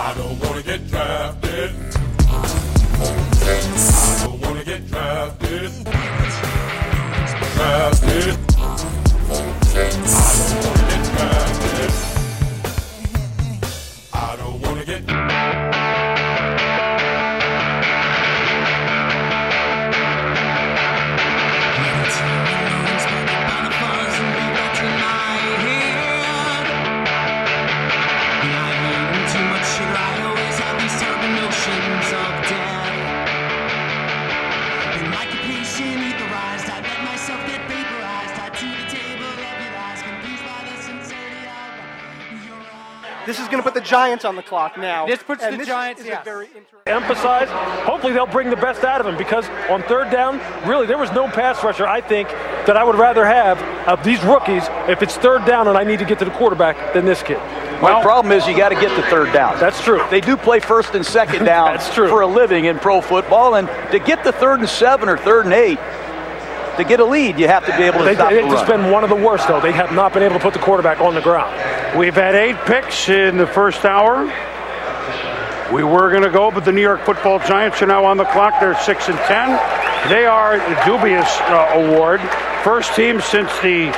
I don't wanna get drafted. I don't wanna get drafted. Drafted. I don't wanna This is going to put the Giants on the clock now. This puts and the this Giants, Is yes. a very interesting. emphasize. Hopefully, they'll bring the best out of him because on third down, really, there was no pass rusher, I think, that I would rather have of these rookies if it's third down and I need to get to the quarterback than this kid. My problem is you got to get the third down. That's true. They do play first and second down That's true. for a living in pro football, and to get the third and seven or third and eight, to get a lead, you have to be able to They, stop the it's just run. been one of the worst, though. They have not been able to put the quarterback on the ground. We've had eight picks in the first hour. We were going to go, but the New York Football Giants are now on the clock. They're six and ten. They are a dubious uh, award. First team since the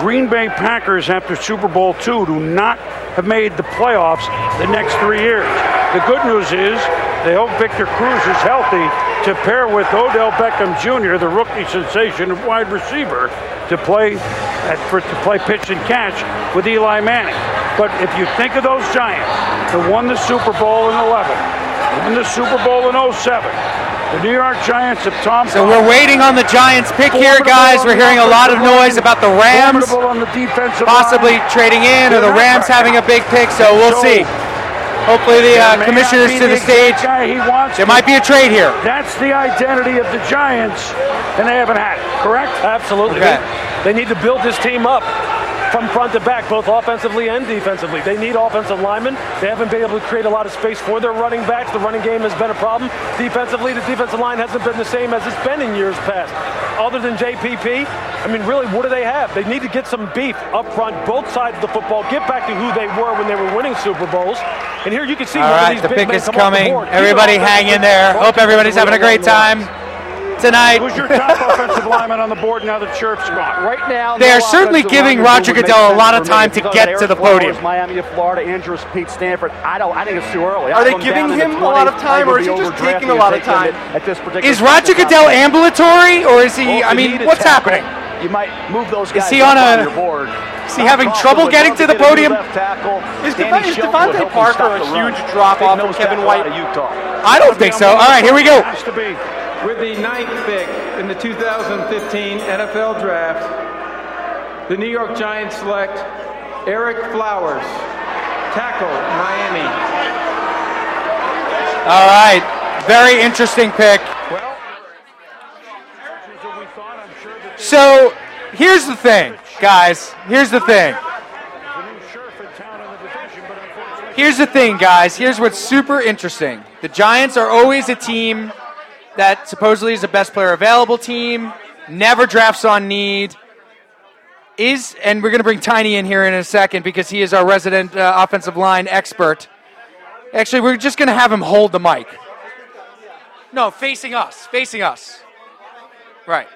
Green Bay Packers after Super Bowl two do not have made the playoffs the next three years. The good news is they hope Victor Cruz is healthy to pair with Odell Beckham Jr., the rookie sensation wide receiver, to play at, for, to play pitch and catch with Eli Manning. But if you think of those Giants that won the Super Bowl in 11, won the Super Bowl in 07, the New York Giants of Tom. So we're waiting on the Giants pick here, guys. We're hearing a lot of noise about the Rams possibly trading in or the Rams having a big pick, so we'll see. Hopefully the uh, commissioners to the stage. exact guy he wants. There might be a trade here. That's the identity of the Giants, and they haven't had it. Correct? Absolutely. Okay. They, they need to build this team up from front to back, both offensively and defensively. They need offensive linemen. They haven't been able to create a lot of space for their running backs. The running game has been a problem. Defensively, the defensive line hasn't been the same as it's been in years past. Other than JPP, I mean, really, what do they have? They need to get some beef up front, both sides of the football, get back to who they were when they were winning Super Bowls. And here you can see All right, these the big pick is come off the coming. Everybody hang in there. Hope everybody's having a great time tonight. Who's your top offensive lineman on the board now that Scherf's gone? Right now, They no are certainly giving Roger Goodell a lot of time to get to the Flowers, podium. Miami of Florida, Andrus, Peat Stanford. I don't. I think it's too early. Are they giving him a lot of time, or is he just taking a lot of time? At, this particular Is Roger. Goodell ambulatory, or is he? I mean, what's happening? You might move those guys he on a- your board. is he having trouble getting to the get a new podium? Is DeVante would help him Parker a huge drop-off Big from Kevin White? Utah. I don't think so. All right, here we go. Has to be. With the ninth pick in the 2015 NFL Draft, the New York Giants select Ereck Flowers, tackle, Miami. All right, very interesting pick. Well, So here's the thing, guys. Here's the thing. Here's the thing, guys. Here's what's super interesting. The Giants are always a team that supposedly is the best player available team, never drafts on need. Is and we're going to bring Tiny in here in a second because he is our resident uh, offensive line expert. Actually, we're just going to have him hold the mic. No, facing us, facing us. Right.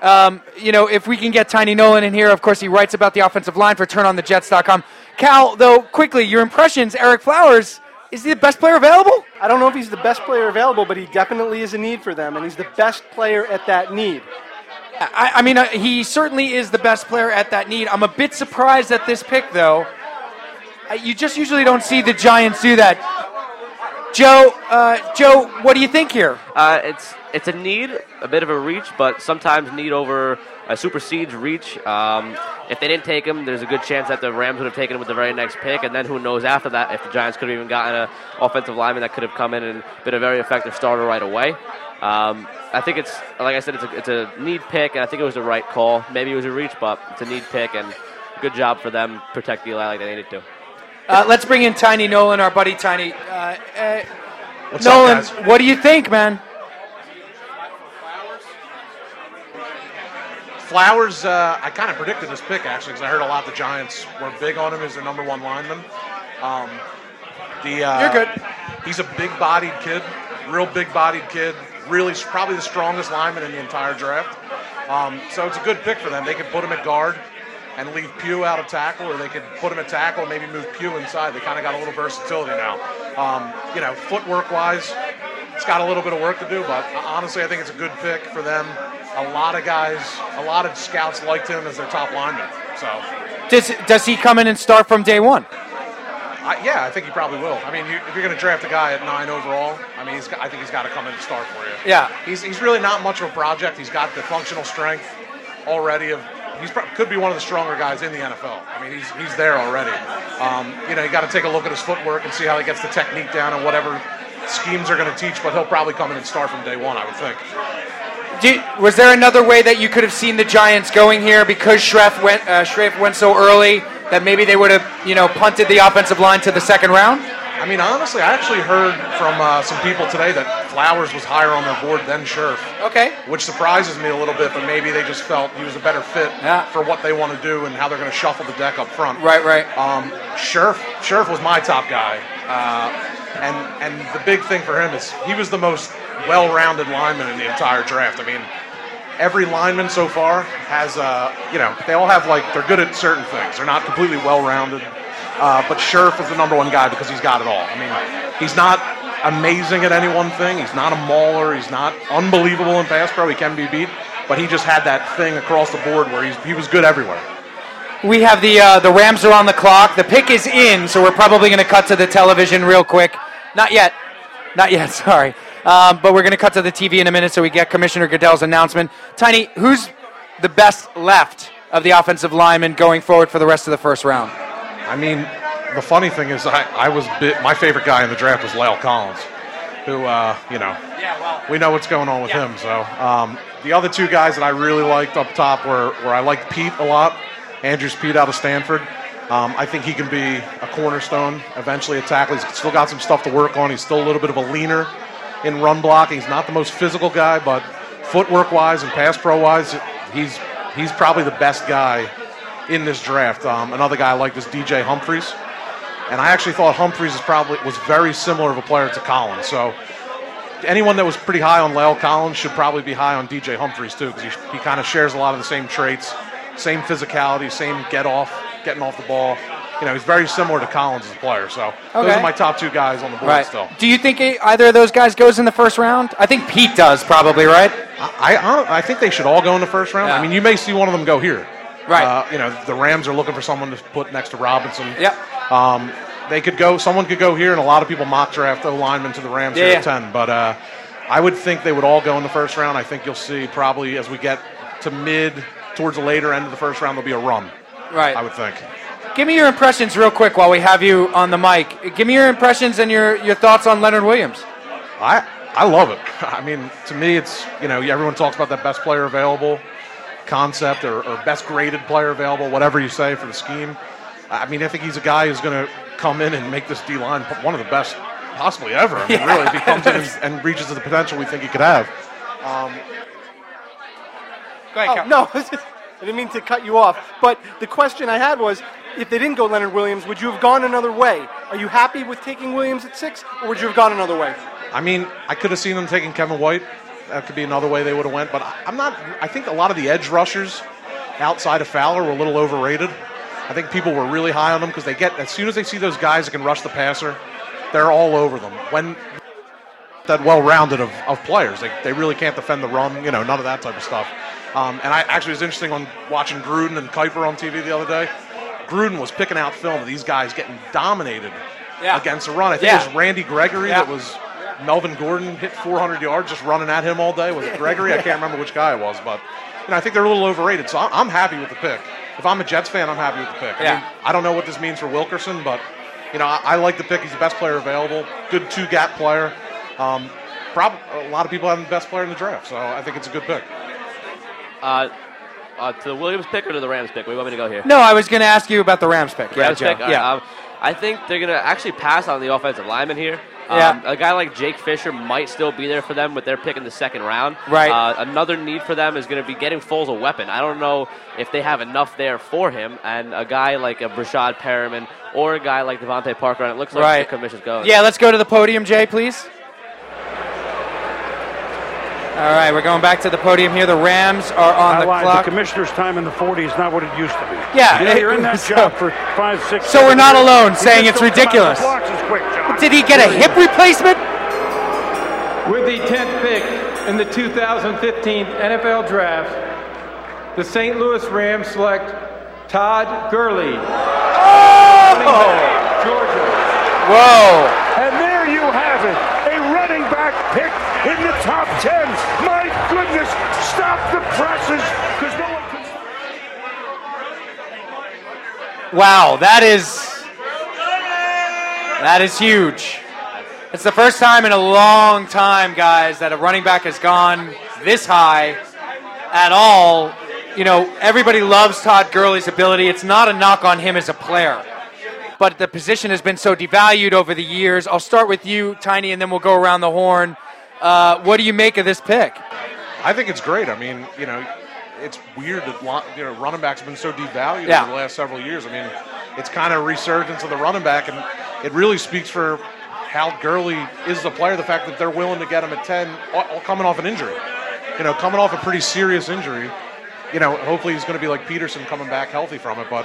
Um, you know, if we can get Tiny Nolan in here, of course, he writes about the offensive line for turnonthejets.com. Cal, though, quickly, your impressions, Ereck Flowers, is he the best player available? I don't know if he's the best player available, but he definitely is a need for them, and he's the best player at that need. I, I mean, uh, he certainly is the best player at that need. I'm a bit surprised at this pick, though. Uh, you just usually don't see the Giants do that. Joe, uh, Joe, what do you think here? Uh, it's it's a need, a bit of a reach, but sometimes need over a supersedes reach. Um, if they didn't take him, there's a good chance that the Rams would have taken him with the very next pick, and then who knows after that if the Giants could have even gotten an offensive lineman that could have come in and been a very effective starter right away. Um, I think it's like I said, it's a, it's a need pick, and I think it was the right call. Maybe it was a reach, but it's a need pick, and good job for them protect Eli like they needed to. Uh, let's bring in Tiny Nolan, our buddy Tiny. Uh, uh, What's up, Nolan, guys? what do you think, man? Flowers, uh, I kind of predicted this pick actually because I heard a lot the Giants were big on him as their number one lineman. Um, the uh, You're good. He's a big-bodied kid, real big-bodied kid. Really, probably the strongest lineman in the entire draft. Um, so it's a good pick for them. They could put him at guard and leave Pugh out of tackle, or they could put him at tackle and maybe move Pugh inside. They kind of got a little versatility now. Um, you know, footwork-wise, it's got a little bit of work to do, but honestly, I think it's a good pick for them. A lot of guys, a lot of scouts liked him as their top lineman. So, Does does he come in and start from day one? I, yeah, I think he probably will. I mean, you, if you're going to draft a guy at nine overall, I mean, got, I think he's got to come in and start for you. Yeah. He's, he's really not much of a project. He's got the functional strength already of. He's prob- could be one of the stronger guys in the NFL. I mean, he's he's there already. Um, you know, you got to take a look at his footwork and see how he gets the technique down and whatever schemes are going to teach. But he'll probably come in and start from day one, I would think. Do, was there another way that you could have seen the Giants going here because Scherf went uh, Scherf went so early that maybe they would have you know punted the offensive line to the second round? I mean, honestly, I actually heard from uh, some people today that Flowers was higher on their board than Scherf. Okay. Which surprises me a little bit, but maybe they just felt he was a better fit for what they want to do and how they're going to shuffle the deck up front. Right, right. Um, Scherf, Scherf was my top guy, uh, and and the big thing for him is he was the most well-rounded lineman in the entire draft. I mean, every lineman so far has, uh, you know, they all have like they're good at certain things. They're not completely well-rounded, uh, but Scherf is the number one guy because he's got it all. I mean, he's not amazing at any one thing. He's not a mauler. He's not unbelievable in pass pro. He can be beat, but he just had that thing across the board where he's, he was good everywhere. We have the uh, the Rams are on the clock. The pick is in, so we're probably going to cut to the television real quick. Not yet, not yet. Sorry, um, but we're going to cut to the TV in a minute so we get Commissioner Goodell's announcement. Tiny, who's the best left of the offensive linemen going forward for the rest of the first round? I mean, the funny thing is, I, I was bit, my favorite guy in the draft was La'el Collins, who uh, you know, we know what's going on with him. So um, the other two guys that I really liked up top were where I liked Peat a lot, Andrus Peat out of Stanford. Um, I think he can be a cornerstone eventually a tackle. He's still got some stuff to work on. He's still a little bit of a leaner in run blocking. He's not the most physical guy, but footwork wise and pass pro wise, he's he's probably the best guy in this draft. Um, another guy I like is DJ Humphries, and I actually thought Humphries is probably was very similar of a player to Collins. So anyone that was pretty high on La'el Collins should probably be high on DJ Humphries too, because he, he kind of shares a lot of the same traits, same physicality, same get off, getting off the ball. You know, he's very similar to Collins as a player. So those are my top two guys on the board Right. still. Do you think either of those guys goes in the first round? I think Peat does, probably, right? I, I, I think they should all go in the first round. I mean, you may see one of them go here. Right. Uh, you know, the Rams are looking for someone to put next to Robinson. Yep. Um, they could go. Someone could go here, and a lot of people mock draft O linemen to the Rams Yeah, here yeah. at ten. But uh, I would think they would all go in the first round. I think you'll see probably as we get to mid towards the later end of the first round, there'll be a run. Right. I would think. Give me your impressions real quick while we have you on the mic. Give me your impressions and your, your thoughts on Leonard Williams. I I love it. I mean, to me, it's you know everyone talks about that best player available concept or, or best graded player available, whatever you say for the scheme. I mean, I think he's a guy who's going to come in and make this D line one of the best possibly ever. I mean, Yeah. really, if he comes in and, and reaches to the potential we think he could have. Um, Go ahead, Oh, no, I didn't mean to cut you off. But the question I had was, if they didn't go Leonard Williams, would you have gone another way? Are you happy with taking Williams at six, or would you have gone another way? I mean, I could have seen them taking Kevin White. That could be another way they would have went. But I'm not. I think a lot of the edge rushers outside of Fowler were a little overrated. I think people were really high on them because they get as soon as they see those guys that can rush the passer, they're all over them. When that well-rounded of, of players, they, they really can't defend the run. You know, none of that type of stuff. Um, and I actually it was interesting on watching Gruden and Kiper on TV the other day. Gruden was picking out film of these guys getting dominated Yeah. against the run. I think Yeah. it was Randy Gregory Yeah. that was Melvin Gordon hit 400 yards just running at him all day. Was it Gregory? I can't remember which guy it was, but you know, I think they're a little overrated. So I'm, happy with the pick. If I'm a Jets fan, I'm happy with the pick. I Yeah. mean, I don't know what this means for Wilkerson, but you know, I, I like the pick. He's the best player available. Good two gap player. Um, prob- a lot of people have the best player in the draft, so I think it's a good pick. Uh, uh, to the Williams pick or to the Rams pick? Where do you want me to go here? No, I was going to ask you about the Rams pick. Yeah, Rams Joe. pick? Yeah. um, I think they're going to actually pass on the offensive lineman here. Um, Yeah. A guy like Jake Fisher might still be there for them with their pick in the second round. Right. Uh, another need for them is going to be getting Foles a weapon. I don't know if they have enough there for him. And a guy like a Breshad Perriman or a guy like DeVante Parker, and it looks like Right. the commission's going. Yeah, let's go to the podium, Jay, please. All right, we're going back to the podium here. The Rams are on I the lied. clock. The commissioner's time in the 40 is not what it used to be. Yeah, You know, you're in that so- job for five, six. so we're not alone You saying it's don't come out ridiculous. the blocks as quick, Did he get a hip replacement? With the 10th pick in the 2015 NFL Draft, the St. Louis Rams select Todd Gurley. Oh! Georgia. Whoa. And there you have it. A running back pick in the top 10. My goodness. Stop the presses because no one can. Wow, that is that is huge. It's the first time in a long time, guys, that a running back has gone this high at all. You know, everybody loves Todd Gurley's ability. It's not a knock on him as a player. But the position has been so devalued over the years. I'll start with you, Tiny, and then we'll go around the horn. Uh, what do you make of this pick? I think it's great. I mean, you know, it's weird that you know running backs have been so devalued Yeah. over the last several years. I mean, it's kind of resurgence of the running back, and it really speaks for how Gurley is the player. The fact that they're willing to get him at ten, coming off an injury, you know, coming off a pretty serious injury. You know, hopefully he's going to be like Peterson coming back healthy from it, but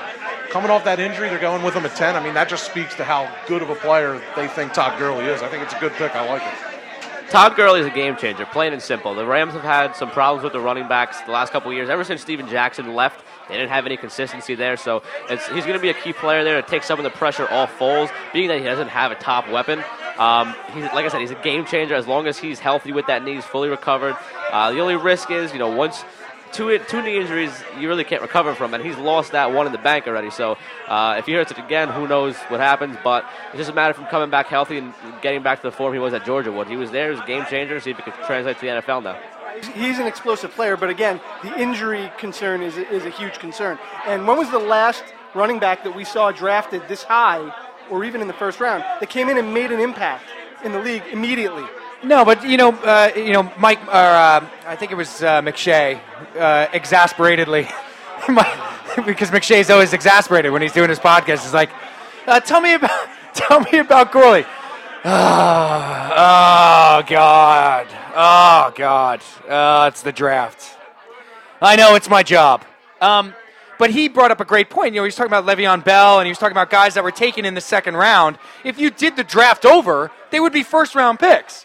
coming off that injury, they're going with him at ten. I mean, that just speaks to how good of a player they think Todd Gurley is. I think it's a good pick. I like it. Todd Gurley is a game changer, plain and simple. The Rams have had some problems with the running backs the last couple years. Ever since Steven Jackson left, they didn't have any consistency there. So he's going to be a key player there to take some of the pressure off Foles, being that he doesn't have a top weapon. Um, he's, like I said, he's a game changer as long as he's healthy with that knee, he's fully recovered. Uh, the only risk is, you know, once two two knee injuries you really can't recover from, and he's lost that one in the bank already. So uh, if he hurts it again, who knows what happens? But it's just a matter of coming back healthy and getting back to the form he was at Georgia. Would he was there, he was a game changer. See if it could translate to the NFL now. He's an explosive player, but again, the injury concern is, is a huge concern. And when was the last running back that we saw drafted this high, or even in the first round, that came in and made an impact in the league immediately? No, but you know, uh, you know, Mike, or uh, I think it was uh, McShay, uh, exasperatedly, because McShay's always exasperated when he's doing his podcast. He's like, uh, "Tell me about, tell me about Gorley." Oh, oh God, oh God, oh, it's the draft. I know it's my job. Um, but he brought up a great point. You know, he was talking about Le'Veon Bell, and he was talking about guys that were taken in the second round. If you did the draft over, they would be first round picks.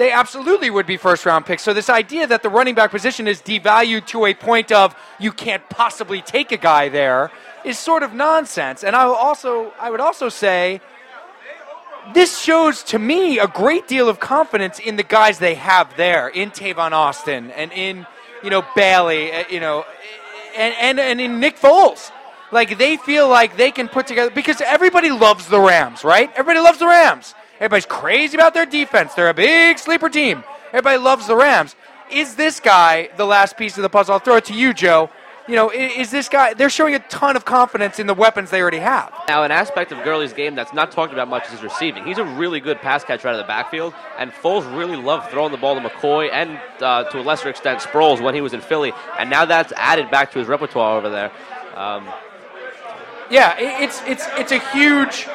They absolutely would be first round picks. So this idea that the running back position is devalued to a point of you can't possibly take a guy there is sort of nonsense. And I will also I would also say this shows to me a great deal of confidence in the guys they have there, in Tavon Austin and in you know Bailey, uh, you know, and and, and in Nick Foles. Like they feel like they can put together because everybody loves the Rams, right? Everybody loves the Rams. Everybody's crazy about their defense. They're a big sleeper team. Everybody loves the Rams. Is this guy the last piece of the puzzle? I'll throw it to you, Joe. You know, is this guy? They're showing a ton of confidence in the weapons they already have. Now, an aspect of Gurley's game that's not talked about much is his receiving. He's a really good pass catcher out of the backfield, and Foles really loved throwing the ball to McCoy and, uh, to a lesser extent, Sproles when he was in Philly. And now that's added back to his repertoire over there. Um, Yeah, it's it's it's a huge,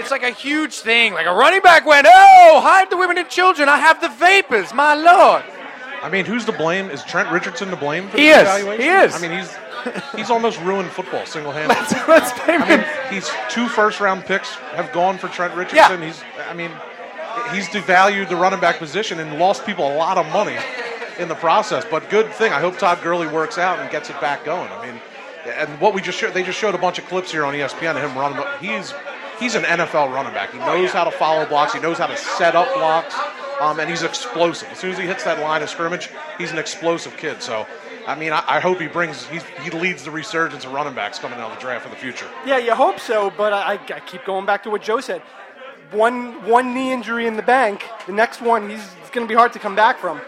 it's like a huge thing. Like a running back went, oh, hide the women and children. I have the vapors, my lord. I mean, who's to blame? Is Trent Richardson to blame for He this is. evaluation? He is. I mean, he's he's almost ruined football single-handedly. Let's, let's I mean, he's two first-round picks have gone for Trent Richardson. Yeah. He's, I mean, he's devalued the running back position and lost people a lot of money in the process. But good thing. I hope Todd Gurley works out and gets it back going. I mean, and what we just showed, they just showed a bunch of clips here on ESPN of him running. He's he's an NFL running back. He knows how to follow blocks. He knows how to set up blocks, um, and he's explosive. As soon as he hits that line of scrimmage, he's an explosive kid. So, I mean, I, I hope he brings he's, he leads the resurgence of running backs coming out of the draft for the future. Yeah, you hope so, but I, I keep going back to what Joe said. One one knee injury in the bank, the next one he's it's going to be hard to come back from.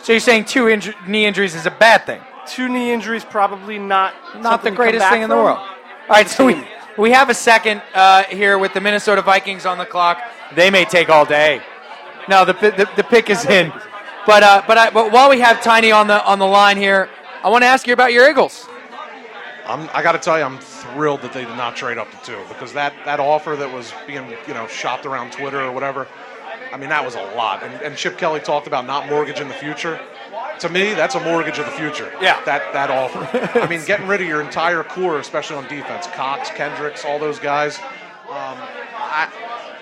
So you're saying two inju- knee injuries is a bad thing? Two knee injuries probably not Not the something to come greatest thing in the world. All right, so we, we have a second uh, here with the Minnesota Vikings on the clock. They may take all day. No, the, the, the pick is in. But, uh, but, I, but while we have Tiny on the, on the line here, I want to ask you about your Eagles. I'm, I got to tell you, I'm thrilled that they did not trade up to two because that, that offer that was being you know shopped around Twitter or whatever, I mean that was a lot. And, and Chip Kelly talked about not mortgaging the future. To me, that's a mortgage of the future. Yeah. That that offer. I mean, getting rid of your entire core, especially on defense, Cox, Kendricks, all those guys. Um, I,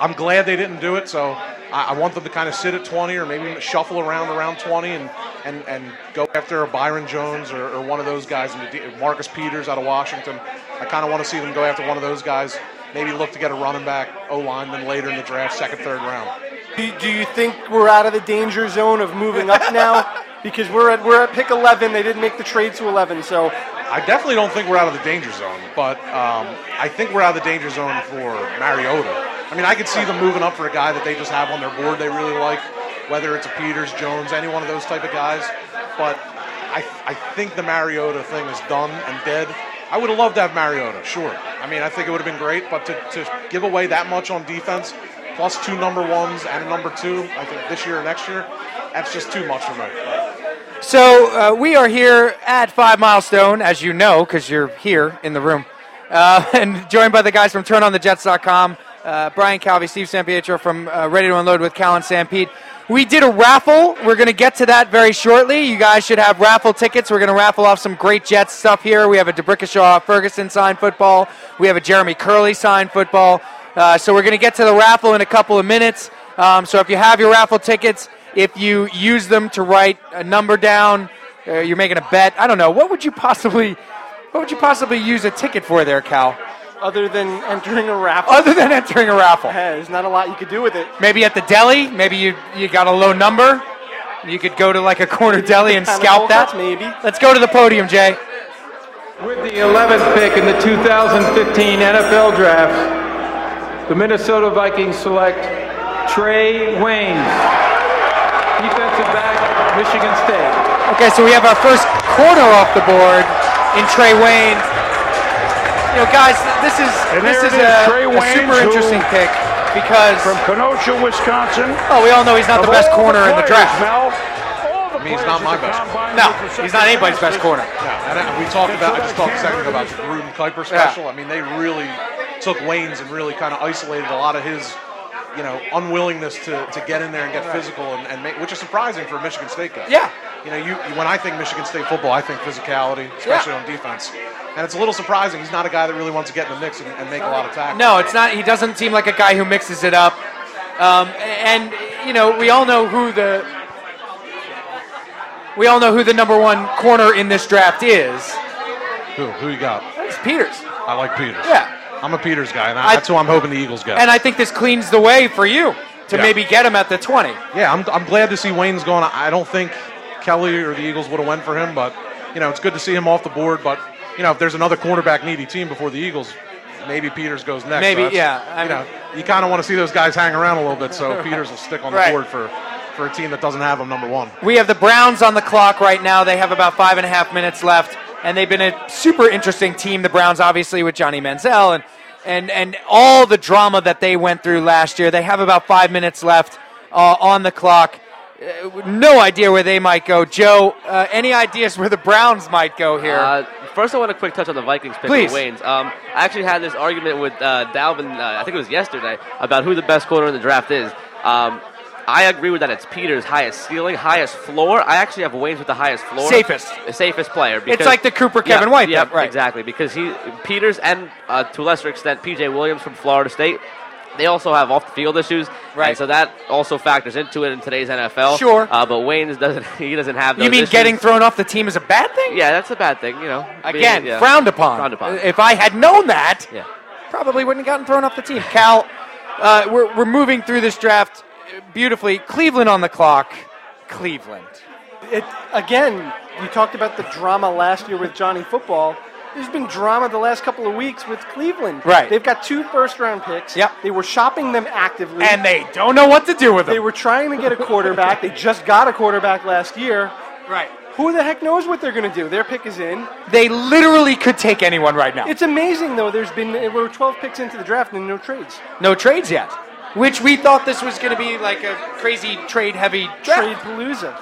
I'm glad they didn't do it. So I, I want them to kind of sit at 20 or maybe shuffle around around 20 and and, and go after a Byron Jones or, or one of those guys, in the Marcus Peters out of Washington. I kind of want to see them go after one of those guys. Maybe look to get a running back, O lineman later in the draft, second, third round. Do, do you think we're out of the danger zone of moving up now? Because we're at we're at pick 11. They didn't make the trade to 11, so I definitely don't think we're out of the danger zone, but um, I think we're out of the danger zone for Mariota. I mean, I could see them moving up for a guy that they just have on their board they really like, whether it's a Peters, Jones, any one of those type of guys. But I, I think the Mariota thing is done and dead. I would have loved to have Mariota, sure. I mean, I think it would have been great, but to, to give away that much on defense, plus two number ones and a number two, I think this year or next year, that's just too much for me. So uh, we are here at Five Mile Stone, as you know, because you're here in the room, uh, and joined by the guys from TurnOnTheJets.com, uh, Brian Calvi, Steve Sampietro from uh, Ready to Unload with Cal and Sanpete. We did a raffle. We're going to get to that very shortly. You guys should have raffle tickets. We're going to raffle off some great Jets stuff here. We have a D'Brickashaw Ferguson signed football. We have a Jeremy Kerley signed football. Uh, so we're going to get to the raffle in a couple of minutes. Um, so if you have your raffle tickets, if you use them to write a number down, uh, you're making a bet. I don't know. What would you possibly, what would you possibly use a ticket for there, Cal? other than entering a raffle, Other than entering a raffle, hey, there's not a lot you could do with it. maybe at the deli. Maybe you you got a low number. You could go to like a corner deli and scalp that. maybe. Let's go to the podium, Jay. With the 11th pick in the 2015 NFL Draft, the Minnesota Vikings select Trae Waynes, defensive back, Michigan State. Okay, so we have our first corner off the board in Trae Wayne. You know, guys, this is And this there is it is, a, a super interesting pick because From Kenosha, Wisconsin. oh, we all know he's not the Of best all corner in the draft. Mel, I mean, he's not my best. corner. No, he's not anybody's best corner. Yeah, and I- we talked about. I just talked a second ago about the Gruden Kiper special. Yeah. I mean, they really took Waynes and really kind of isolated a lot of his, you know, unwillingness to, to get in there and get physical, and, and make, which is surprising for a Michigan State guy. Yeah. You know, you, when I think Michigan State football, I think physicality, especially on defense, and it's a little surprising. He's not a guy that really wants to get in the mix and, and make a lot of tackles. No, it's not. He doesn't seem like a guy who mixes it up. Um, and you know, we all know who the we all know who the number one corner in this draft is. Who who you got? It's Peters. I like Peters. Yeah. I'm a Peters guy, and I, I- that's who I'm hoping the Eagles get. And I think this cleans the way for you to Yeah. maybe get him at the 20. Yeah, I'm, I'm glad to see Waynes going. I don't think Kelly or the Eagles would have went for him, but you know it's good to see him off the board. But you know if there's another cornerback needy team before the Eagles, maybe Peters goes next. Maybe, So yeah, I you mean- know you kind of want to see those guys hang around a little bit, so Peters will stick on the Right. board for for a team that doesn't have him number one. We have the Browns on the clock right now. They have about five and a half minutes left, and they've been a super interesting team. The Browns, obviously, with Johnny Manziel and and and all the drama that they went through last year. They have about five minutes left uh, on the clock. Uh, no idea where they might go. Joe, uh, any ideas where the Browns might go here? Uh, first, I want a quick touch on the Vikings pick Please. Waynes. Um, I actually had this argument with uh, Dalvin, uh, I think it was yesterday, about who the best corner in the draft is. Um, I agree with that. It's Peters' highest ceiling, highest floor. I actually have Waynes with the highest floor. Safest. The safest player. It's like the Cooper Kevin yeah, White Yeah, right. exactly. Because he Peters and uh, to a lesser extent PJ Williams from Florida State. They also have off the field issues, Right. And so that also factors into it in today's NFL. Sure. uh, but Waynes doesn't. He doesn't have. Those you mean issues. getting thrown off the team is a bad thing? Yeah, that's a bad thing. You know, Being- Again, yeah. frowned upon. Frowned upon. If I had known that, Yeah. probably wouldn't have gotten thrown off the team. Cal, uh, we're, we're moving through this draft beautifully. Cleveland on the clock. Cleveland. It again. You talked about the drama last year with Johnny Football. There's been drama the last couple of weeks with Cleveland. Right. They've got two first round picks. Yep. They were shopping them actively. And they don't know what to do with them. They were trying to get a quarterback. they just got a quarterback last year. Right. Who the heck knows what they're going to do? Their pick is in. They literally could take anyone right now. It's amazing though. There's been we're 12 picks into the draft and no trades. No trades yet. Which we thought this was going to be like a crazy trade heavy Trade palooza.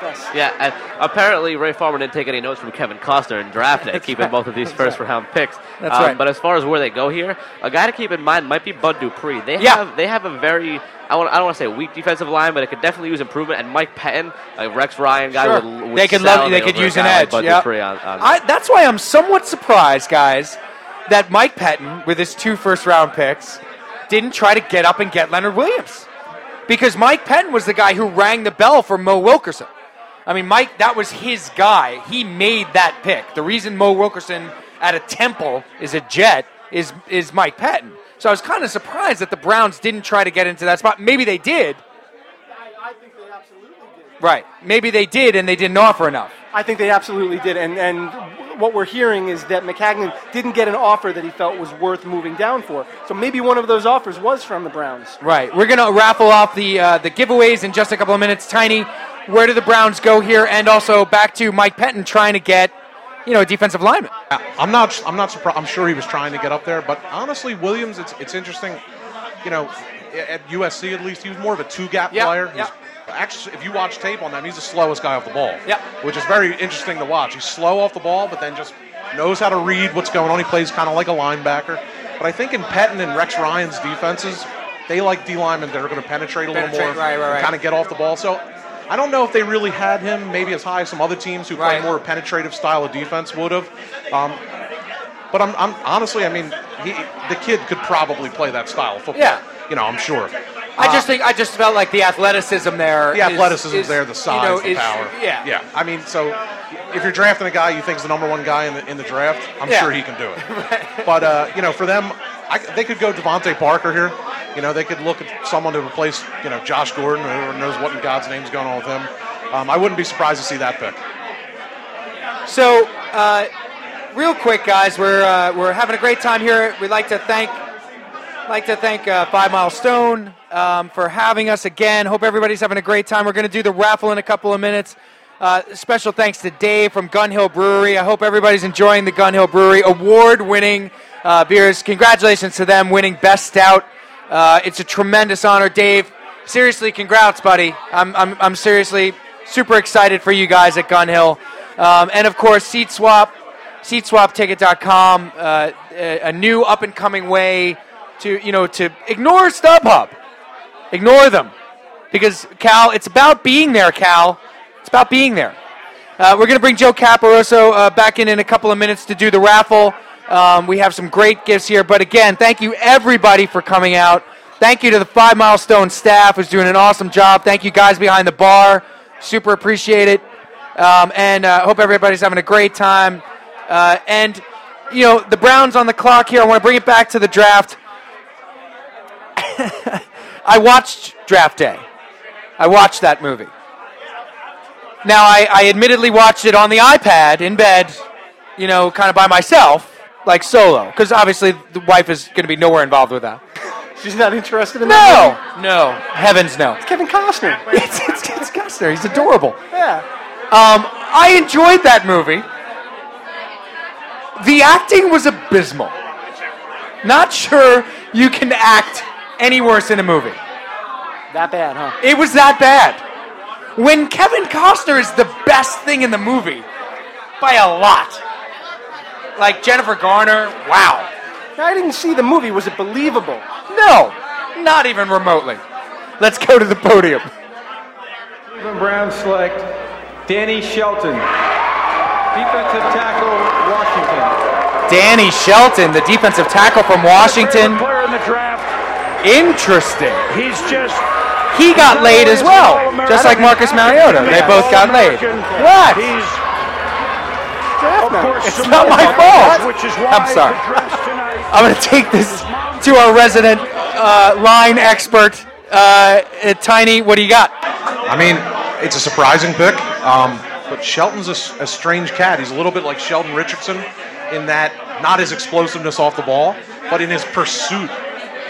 Yes. Yeah, and apparently Ray Farmer didn't take any notes from Kevin Costner in draft day, keeping right. both of these first round picks. That's Um, right. But as far as where they go here, a guy to keep in mind might be Bud Dupree. They Yeah. have they have a very I, want, I don't want to say weak defensive line, but it could definitely use improvement. And Mike Pettine, a Rex Ryan guy, Sure. would, would they could love. They could use an guy like edge. Bud yep. On, on I, that's why I'm somewhat surprised, guys, that Mike Pettine with his two first round picks, didn't try to get up and get Leonard Williams, because Mike Pettine was the guy who rang the bell for Mo Wilkerson. I mean, Mike, that was his guy. He made that pick. The reason Mo Wilkerson at a Temple is a Jet is is Mike Pettine. So I was kind of surprised that the Browns didn't try to get into that spot. Maybe they did. I, I think they absolutely did. Right. Maybe they did, and they didn't offer enough. I think they absolutely did. And, and what we're hearing is that Maccagnan didn't get an offer that he felt was worth moving down for. So maybe one of those offers was from the Browns. Right. We're gonna raffle off the uh, the giveaways in just a couple of minutes. Tiny, where do the Browns go here? And also back to Mike Pettine trying to get, you know, a defensive lineman. I'm not. I'm not surprised. I'm sure he was trying to get up there, but honestly, Williams, it's it's interesting. You know, at USC at least, he was more of a two gap Yeah, player. yeah. Actually, if you watch tape on him, he's the slowest guy off the ball. Yeah. Which is very interesting to watch. He's slow off the ball, but then just knows how to read what's going on. He plays kind of like a linebacker. But I think in Pettine and Rex Ryan's defenses, they like D linemen that are going to penetrate a little more, right, right, right. kind of get off the ball. So I don't know if they really had him maybe as high as some other teams who play more penetrative style of defense would have. Um, but I'm, I'm honestly, I mean, he, the kid could probably play that style of football. Yeah. You know, I'm sure. I just think I just felt like the athleticism there. The is- athleticism is, there, the you size, know, the is- power. Yeah. yeah. I mean, so if you're drafting a guy you think is the number one guy in the in the draft, I'm Yeah. sure he can do it. But uh, you know, for them, I, they could go DeVante Parker here. You know, they could look at someone to replace you know Josh Gordon, who knows what in God's name's going on with him. Um, I wouldn't be surprised to see that pick. So, uh, real quick, guys, we're uh, we're having a great time here. We'd like to thank like to thank uh, Five Mile Stone um, for having us again. Hope everybody's having a great time. We're going to do the raffle in a couple of minutes. Uh, special thanks to Dave from Gun Hill Brewery. I hope everybody's enjoying the Gun Hill Brewery award-winning uh, beers. Congratulations to them winning Best Stout. Uh, it's a tremendous honor, Dave. Seriously, congrats, buddy. I'm, I'm, I'm seriously super excited for you guys at Gun Hill. Um, and of course, Seat Swap, SeatSwapTicket.com, uh, a new up and coming way to you know to ignore StubHub, ignore them, because Cal, it's about being there, Cal. It's about being there. Uh, we're going to bring Joe Caporoso uh, back in in a couple of minutes to do the raffle. Um, we have some great gifts here, but again, thank you everybody for coming out. Thank you to the Five Mile Stone staff who's doing an awesome job. Thank you guys behind the bar. Super appreciate it. Um, and uh, hope everybody's having a great time. Uh, and, you know, the Browns on the clock here. I want to bring it back to the draft. I watched Draft Day. I watched that movie. Now, I, I admittedly watched it on the iPad in bed, you know, kind of by myself, like solo, because obviously the wife is going to be nowhere involved with that. She's not interested in No, that. no, no. heavens no. It's Kevin Costner. It's, it's, it's Costner. He's adorable. Yeah. Um, I enjoyed that movie. The acting was abysmal. Not sure you can act any worse in a movie. That bad, huh? It was that bad. When Kevin Costner is the best thing in the movie by a lot. Like Jennifer Garner, wow. I didn't see the movie. Was it believable? No, not even remotely. Let's go to the podium. Cleveland Browns select Danny Shelton, defensive tackle, Washington. Danny Shelton, the defensive tackle from Washington. Player in the draft. Interesting. He's just. He got laid as well, just like Marcus Mariota. They both got laid. What? He's of course It's not my fault. Which is why I'm sorry. the draft tonight I'm going to take this to our resident uh, line expert, uh, uh, Tiny. What do you got? I mean, it's a surprising pick, um, but Shelton's a strange cat. He's a little bit like Sheldon Richardson in that not his explosiveness off the ball, but in his pursuit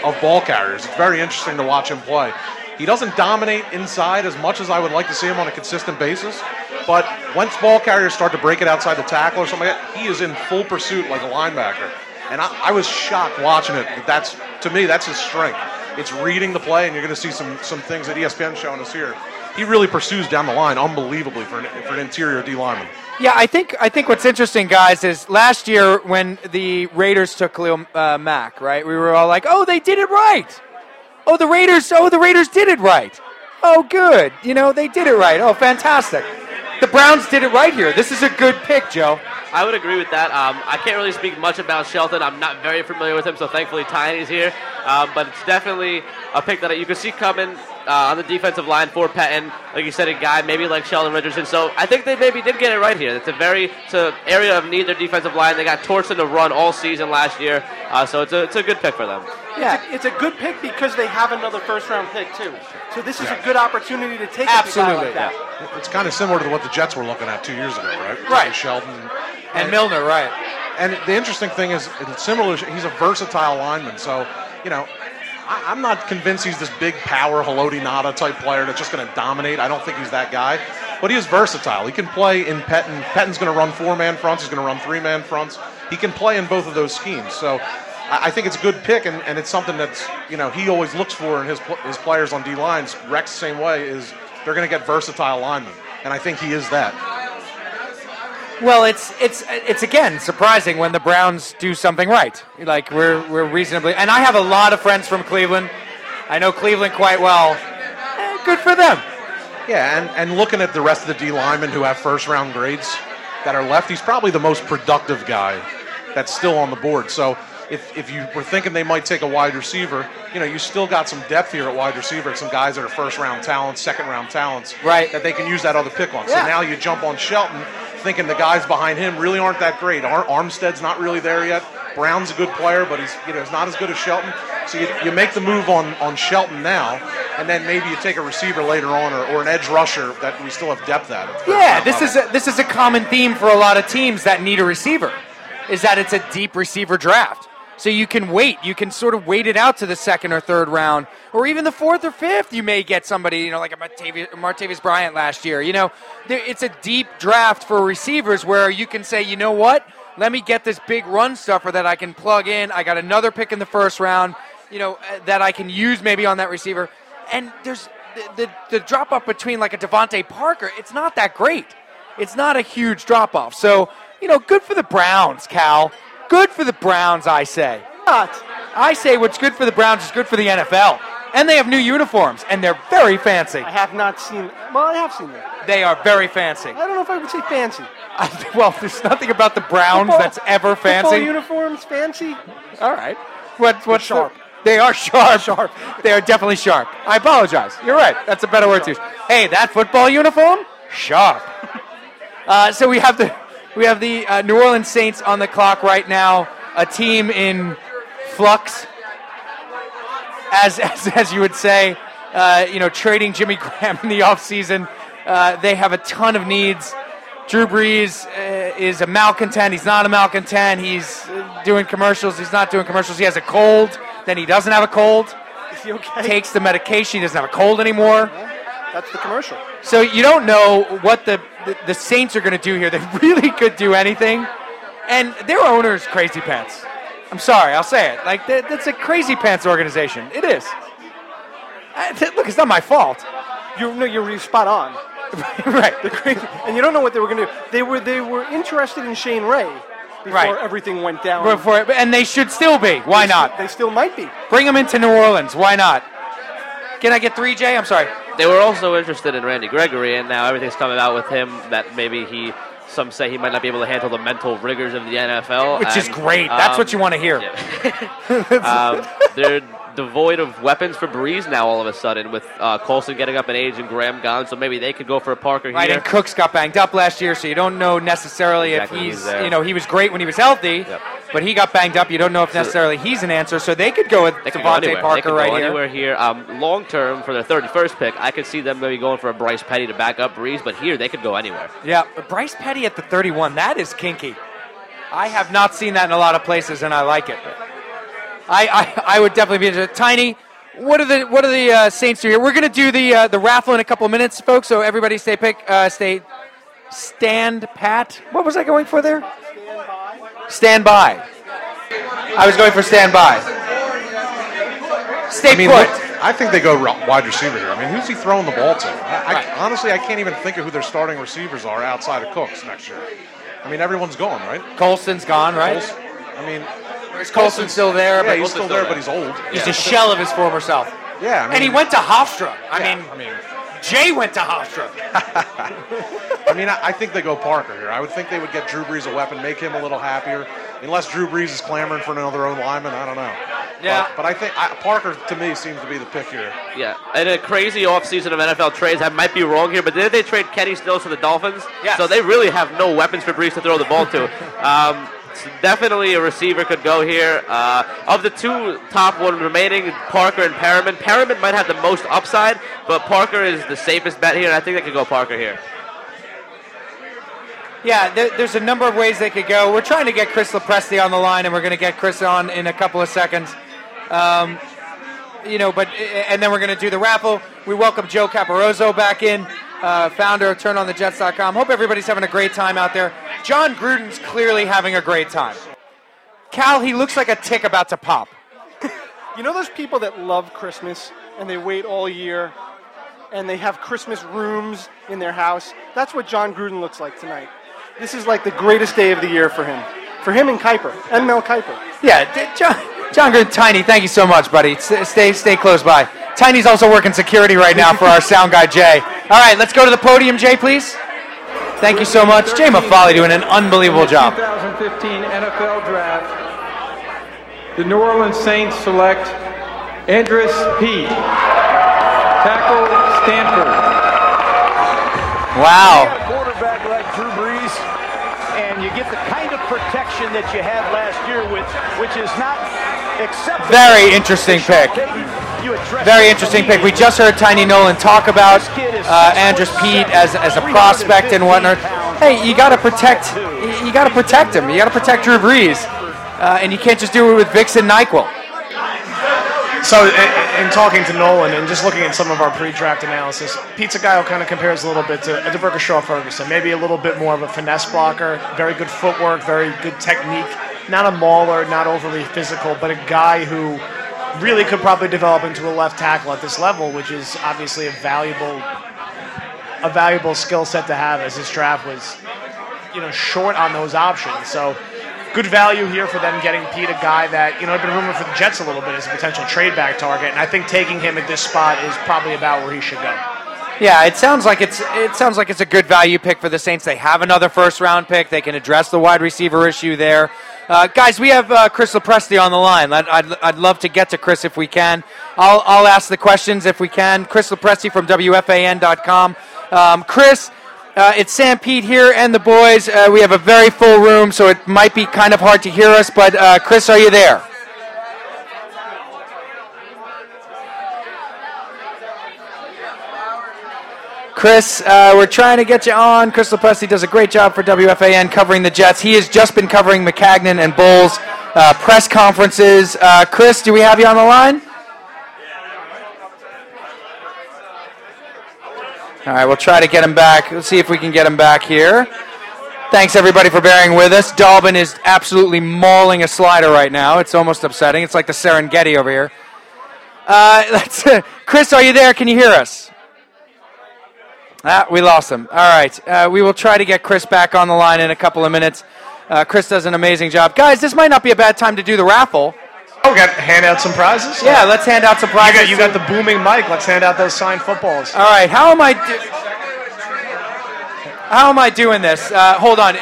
of ball carriers. It's very interesting to watch him play. He doesn't dominate inside as much as I would like to see him on a consistent basis, but once ball carriers start to break it outside the tackle or something like that, he is in full pursuit like a linebacker. And I, I was shocked watching it. That's to me that's his strength. It's reading the play, and you're going to see some some things that ESPN showing us here. He really pursues down the line unbelievably for an, for an interior D lineman. Yeah, I think I think what's interesting, guys, is last year when the Raiders took Khalil uh, Mack, right? We were all like, "Oh, they did it right." Oh, the Raiders. Oh, the Raiders did it right. Oh, good. You know, they did it right. Oh, fantastic. The Browns did it right here. This is a good pick, Joe. I would agree with that. Um, I can't really speak much about Shelton. I'm not very familiar with him, so thankfully Tiny's here. Um, but it's definitely a pick that you can see coming uh, on the defensive line for Pettine. Like you said, a guy maybe like Sheldon Richardson. So I think they maybe did get it right here. It's a very it's an area of need their defensive line. They got torched in the run all season last year, uh, so it's a it's a good pick for them. Yeah, it's a, it's a good pick because they have another first round pick too. So this is Yeah. a good opportunity to take a Absolutely, guy like that. It's kind of similar to what the Jets were looking at two years ago, right? Right. Sheldon And Milner, right? And the interesting thing is, it's similar. He's a versatile lineman, so you know. I- I'm not convinced he's this big power Haloti Ngata type player that's just going to dominate. I don't think he's that guy, but he is versatile. He can play in Pettine. Pettine's going to run four man fronts. He's going to run three man fronts. He can play in both of those schemes. So I I think it's a good pick, and, and it's something that's you know he always looks for in his his players on D lines. Rex same way is they're going to get versatile linemen, and I think he is that. Well, it's it's it's again surprising when the Browns do something right. Like we're we're reasonably, and I have a lot of friends from Cleveland. I know Cleveland quite well. Eh, good for them. Yeah, and, and looking at the rest of the D linemen who have first round grades that are left, he's probably the most productive guy that's still on the board. So if, if you were thinking they might take a wide receiver, you know, you still got some depth here at wide receiver, some guys that are first round talents, second round talents, right? That they can use that other pick on. Yeah. So now you jump on Shelton, thinking the guys behind him really aren't that great. Ar- Armstead's not really there yet. Brown's a good player, but he's you know he's not as good as Shelton. So you, you make the move on, on Shelton now, and then maybe you take a receiver later on or, or an edge rusher that we still have depth at. Yeah, this round is a, this is a common theme for a lot of teams that need a receiver, is that it's a deep receiver draft. So you can wait, you can sort of wait it out to the second or third round, or even the fourth or fifth. You may get somebody, you know, like a Martavis, Martavis Bryant last year. You know, it's a deep draft for receivers where you can say, you know what, let me get this big run stuffer that I can plug in. I got another pick in the first round, you know, uh, that I can use maybe on that receiver. And there's the, the, the drop off between like a DeVante Parker, it's not that great. It's not a huge drop off. So, you know, good for the Browns, Cal. Good for the Browns, I say. Not. I say what's good for the Browns is good for the NFL. And they have new uniforms, and they're very fancy. I have not seen. Well, I have seen them. They are very fancy. I don't know if I would say fancy. well, there's nothing about the Browns Football- that's ever Football fancy. uniforms fancy. All right. What, what's the- sharp. they are sharp. Sharp. They are definitely sharp. I apologize. You're right. That's a better word to use. Hey, that football uniform, sharp. Uh, so we have the we have the uh, New Orleans Saints on the clock right now. A team in flux, as as, as you would say. Uh, you know, trading Jimmy Graham in the offseason. Uh, they have a ton of needs. Drew Brees uh, is a malcontent. He's not a malcontent. He's uh, doing commercials. He's not doing commercials. He has a cold. Then he doesn't have a cold. Is he okay? Takes the medication. He doesn't have a cold anymore. That's the commercial. So you don't know what the, the, the Saints are going to do here. They really could do anything. And their owner's crazy pants. I'm sorry, I'll say it. Like, that- that's a crazy pants organization. It is. Uh, th- Look, it's not my fault. You're no, you're really spot on. right. Crazy, and you don't know what they were going to do. They were they were interested in Shane Ray before Right. everything went down. Before, and they should still be. Why They not? They still might be. Bring them into New Orleans. Why not? Can I get three, Jay? I'm sorry. They were also interested in Randy Gregory, and now everything's coming out with him that maybe he. Some say he might not be able to handle the mental rigors of the NFL, Which is great. That's um, what you want to hear. um, they're devoid of weapons for Brees now all of a sudden with uh, Colston getting up in age and Graham gone. So maybe they could go for a Parker Right, here. and Cooks got banged up last year, so you don't know necessarily Exactly, if he's, he's you know, he was great when he was healthy, but he got banged up. You don't know if necessarily he's an answer, so they could go with They go DeVante they Parker right go here. anywhere here. Um, long term for their 31st pick, I could see them maybe going for a Bryce Petty to back up Brees, but here they could go anywhere. Yeah, Bryce Petty at the 31, that is kinky. I have not seen that in a lot of places, and I like it. I, I, I would definitely be interested. Tiny, what are the what are the uh, Saints do here? We're going to do the uh, the raffle in a couple of minutes, folks. So everybody stay pick, uh, stay stand pat. What was I going for there? Stand by. I was going for stand by. Stay I mean, put. look, I think they go wide receiver here. I mean, who's he throwing the ball to? I, I, honestly, I can't even think of who their starting receivers are outside of Cooks next year. I mean, everyone's gone, right? Colston's gone, right? Colston- I mean, Is Colston still there? Yeah, but he's still there, but he's old. He's Yeah. a shell of his former self. Yeah, I mean, and he went to Hofstra. I Yeah, mean, I mean, Jay went to Hofstra. I mean, I, I think they go Parker here. I would think they would get Drew Brees a weapon, make him a little happier. Unless Drew Brees is clamoring for another own lineman, I don't know. Yeah. But, but I think I, Parker to me seems to be the pick here. Yeah, and a crazy offseason of NFL trades. I might be wrong here, but did they trade Kenny Stills to the Dolphins? Yes. So they really have no weapons for Brees to throw the ball to. Um, definitely a receiver could go here. Uh, of the two top one remaining, Parker and Perriman. Perriman might have the most upside, but Parker is the safest bet here, and I think they could go Parker here. Yeah, there, there's a number of ways they could go. We're trying to get Chris Lopresti on the line, and we're going to get Chris on in a couple of seconds. Um, you know, but and then we're going to do the raffle. We welcome Joe Caporoso back in, uh, founder of TurnOnTheJets.com. Hope everybody's having a great time out there. Jon Gruden's clearly having a great time. Cal, he looks like a tick about to pop. You know those people that love Christmas and they wait all year and they have Christmas rooms in their house? That's what Jon Gruden looks like tonight. This is like the greatest day of the year for him. For him and Kiper, and Mel Kiper. Yeah, Jon, Jon Gruden, Tiny, thank you so much, buddy. Stay, stay close by. Tiny's also working security right now for our sound guy, Jay. All right, let's go to the podium, Jay, please. Thank you so much. Jay Mafali doing an unbelievable job. 2015 NFL Draft. The New Orleans Saints select Andrus Peat, tackle Stanford. Wow. You got a quarterback like Drew Brees, and you get the kind of protection that you had last year, with which is not acceptable. Very interesting pick. Very interesting pick. We just heard Tiny Nolan talk about uh, Andrus Peat as, as a prospect and whatnot. Hey, you got to protect. You got to protect him. You got to protect Drew Brees, uh, and you can't just do it with Vixen Nyquil. So, in, in talking to Nolan and just looking at some of our pre-draft analysis, Pizza guy kind of compares a little bit to D'Brickashaw Ferguson. Maybe a little bit more of a finesse blocker, very good footwork, very good technique. Not a mauler, not overly physical, but a guy who really could probably develop into a left tackle at this level, which is obviously a valuable, a valuable skill set to have. As this draft was, you know, short on those options. So good value here for them getting Peat, a guy that, you know, had been rumored for the Jets a little bit as a potential trade back target. And I think taking him at this spot is probably about where he should go. Yeah, it sounds like it's it sounds like it's a good value pick for the Saints. They have another first round pick. They can address the wide receiver issue there. Uh, guys, we have uh, Chris Lopresti on the line. I'd, I'd, I'd love to get to Chris if we can. I'll, I'll ask the questions if we can. Chris Lopresti from WFAN.com. Um, Chris, uh, it's Sanpete here and the boys. Uh, we have a very full room, so it might be kind of hard to hear us, but uh, Chris, are you there? Chris, uh, we're trying to get you on. Chris Lopresti does a great job for WFAN covering the Jets. He has just been covering Maccagnan and Bowles uh, press conferences. Uh, Chris, do we have you on the line? All right, we'll try to get him back. Let's see if we can get him back here. Thanks everybody for bearing with us. Dalvin is absolutely mauling a slider right now. It's almost upsetting. It's like the Serengeti over here. Uh, Chris, are you there? Can you hear us? Ah, we lost him. All right. Uh, we will try to get Chris back on the line in a couple of minutes. Uh, Chris does an amazing job. Guys, this might not be a bad time to do the raffle. Oh, we got hand out some prizes. Yeah, let's hand out some prizes. You got, you got the booming mic. Let's hand out those signed footballs. All right. How am I? Do- how am I doing this? Uh, hold on.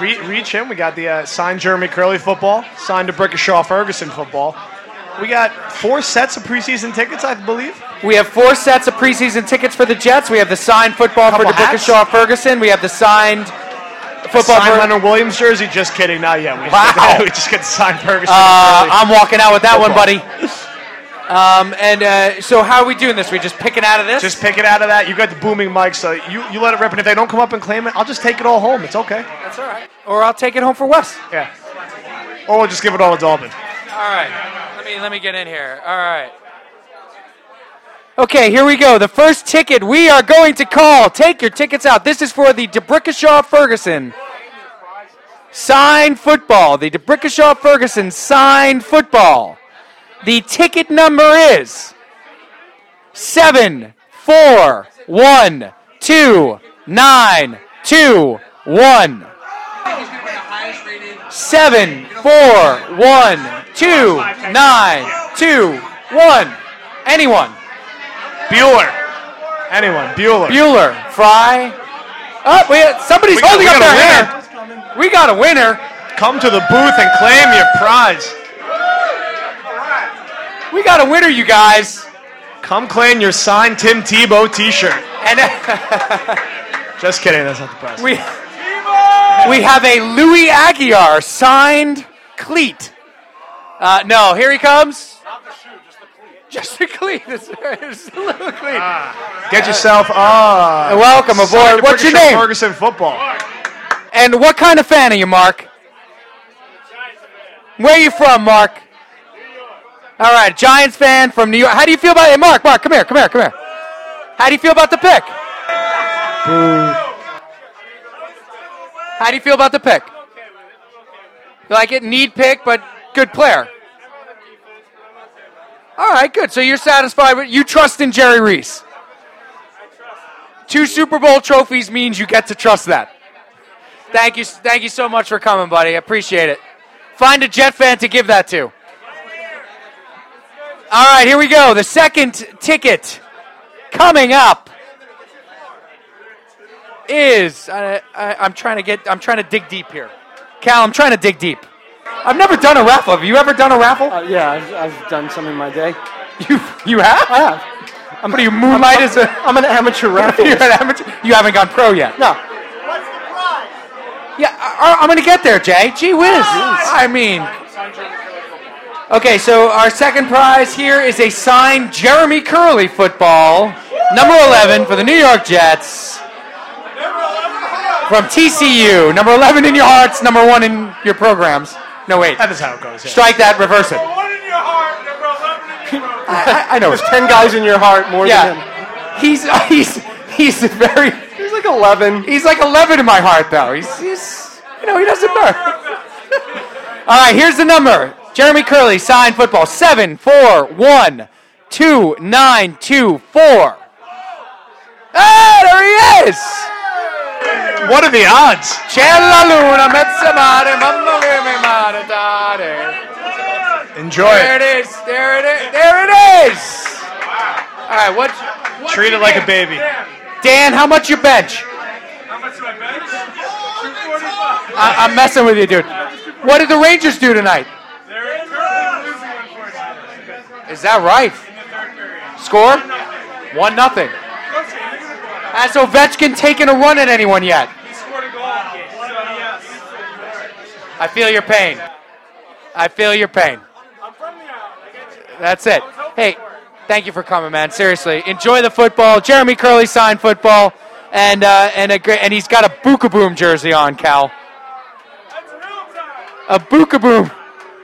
Re- reach him. We got the uh, signed Jeremy Kerley football, signed to Shaw Ferguson football. We got four sets of preseason tickets, I believe. We have four sets of preseason tickets for the Jets. We have the signed football for Couple hats. Ferguson. We have the signed football Signed for. Hunter Williams jersey. Just kidding. Not yet. We Wow. we just get signed Ferguson. Uh. I'm walking out with that one, buddy. Um, and uh, so, how are we doing this? We just picking out of this? Just pick it out of that. You got the booming mic, so you, you let it rip. And if they don't come up and claim it, I'll just take it all home. It's okay. That's all right. Or I'll take it home for Wes. Yeah. Or we'll just give it all to Dalton. All right. Let me let me get in here. All right. Okay, here we go. The first ticket we are going to call. Take your tickets out. This is for the D'Brickashaw Ferguson signed football. The D'Brickashaw Ferguson signed football. The ticket number is seven four one two nine two one. Seven four one two nine two one. Anyone? Bueller. Anyone? Bueller. Bueller. Fry. Oh, wait, somebody's We got- holding we up their a hand. We got a winner. Come to the booth and claim your prize. We got a winner, you guys. Come claim your signed Tim Tebow T-shirt. And Just kidding. That's not the prize. we we have a Louis Aguiar signed cleat. Uh, no, here he comes. Not the shoe, just the cleat. Just the cleat. It's a little cleat. Get yourself on. Welcome aboard. What's your name? Ferguson football. And what kind of fan are you, Mark? Where are you from, Mark? All right, Giants fan from New York. How do you feel about it, Mark? Mark, come here, come here, come here. How do you feel about the pick? How do you feel about the pick? You like it? Need pick, but good player. All right, good. So you're satisfied with you trust in Jerry Reese. Two Super Bowl trophies means you get to trust that. Thank you, thank you so much for coming, buddy. I appreciate it. Find a Jet fan to give that to. All right, here we go. The second ticket coming up is I, I, I'm trying to get. I'm trying to dig deep here. Cal, I'm trying to dig deep. I've never done a raffle. Have you ever done a raffle? Uh, yeah, I've, I've done some in my day. You you have? I have. I'm, what do you moonlight I'm, as a? I'm an amateur raffle. You're an amateur. You haven't gone pro yet. No. What's the prize? Yeah, I, I'm going to get there, Jay. Gee whiz. I mean, okay. So our second prize here is a signed Jeremy Kerley football, number 11 for the New York Jets. From TCU, number 11 in your hearts, number one in your programs. No, wait. That is how it goes. Yeah. Strike that, reverse it. I, I know. There's ten guys in your heart more than him. Yeah. He's he's he's very He's like 11. he's like 11 in my heart though. He's he's you know he doesn't know. All right, here's the number. Jeremy Kerley signed football seven four one two nine two four. Ah, there he is. What are the odds? C'è la luna, mezza mare, mamma mia, mi mare, dare. Enjoy There it. There it is. There it is. There it is. All right, what? what Treat it like a baby. Dan, how much you bench? How much do I, I'm messing with you, dude. What did the Rangers do tonight? Is that right? Score? One nothing. Has Ovechkin taken a run at anyone yet? I feel your pain. I feel your pain. I'm from the island. That's it. Hey, thank you for coming, man. Seriously, enjoy the football. Jeremy Kerley signed football, and uh, and a great, and he's got a Bookaboom jersey on, Cal. A Bookaboom,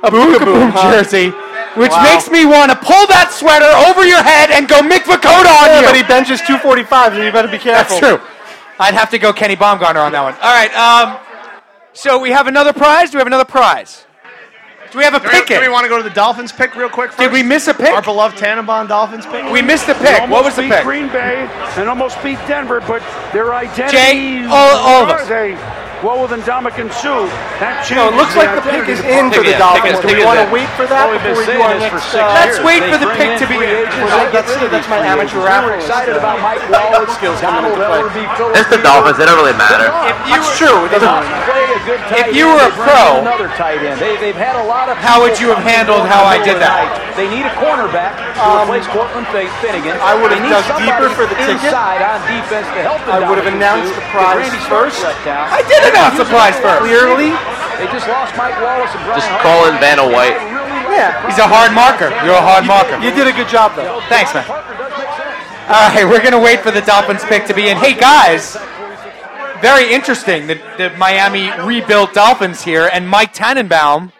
a Bookaboom jersey, which Wow. makes me want to pull that sweater over your head and go Mick Vukota on Yeah, you. but he benches 245, so you better be careful. That's true. I'd have to go Kenny Baumgartner on that one. All right. Um, so we have another prize. Do we have another prize? Do we have a Do we, pick? do we want to go to the Dolphins pick real quick first? Did we miss a pick? Our beloved Tannenbaum Dolphins pick? We missed a They pick. What was the beat pick? Green Bay and almost beat Denver, but their identity. Jay, all- all of us. They, What will then Dominican Sue? That You know, it looks like the pick is in for the Dolphins. Do we want to wait for that Well, we've been before we do saying our this for next? six uh, years. They bring in free agents, Well, they get that's, that's my amateur agents. raffle. We're excited about Mike Wallace skills coming into play. It's the Dolphins. They don't really matter. That's true. It doesn't really matter. Play a If you were a pro, another tight end. They, they've had a lot of. How would you have handled in how I did that? night. They need a cornerback to replace Cortland Finnegan. I would have dug deeper for the ticket. inside on defense to help the I would have announced the the 'cause prize first. I did announce the prize first. Clearly, They just lost Mike Wallace and Brian Just Hartman. call in Vanna White. yeah. He's a hard marker. You're a hard marker. You did a good job, though. Thanks, man. All right, we're gonna wait for the Dolphins pick to be in. Hey guys, very interesting. The, the Miami rebuilt Dolphins here, and Mike Tannenbaum,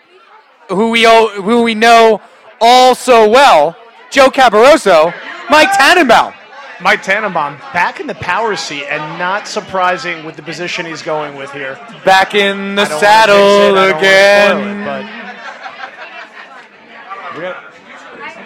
who we all, who we know all so well, Joe Caporoso, Mike Tannenbaum. Mike Tannenbaum back in the power seat, and not surprising with the position he's going with here. Back in the I don't wanna saddle it, I don't wanna again.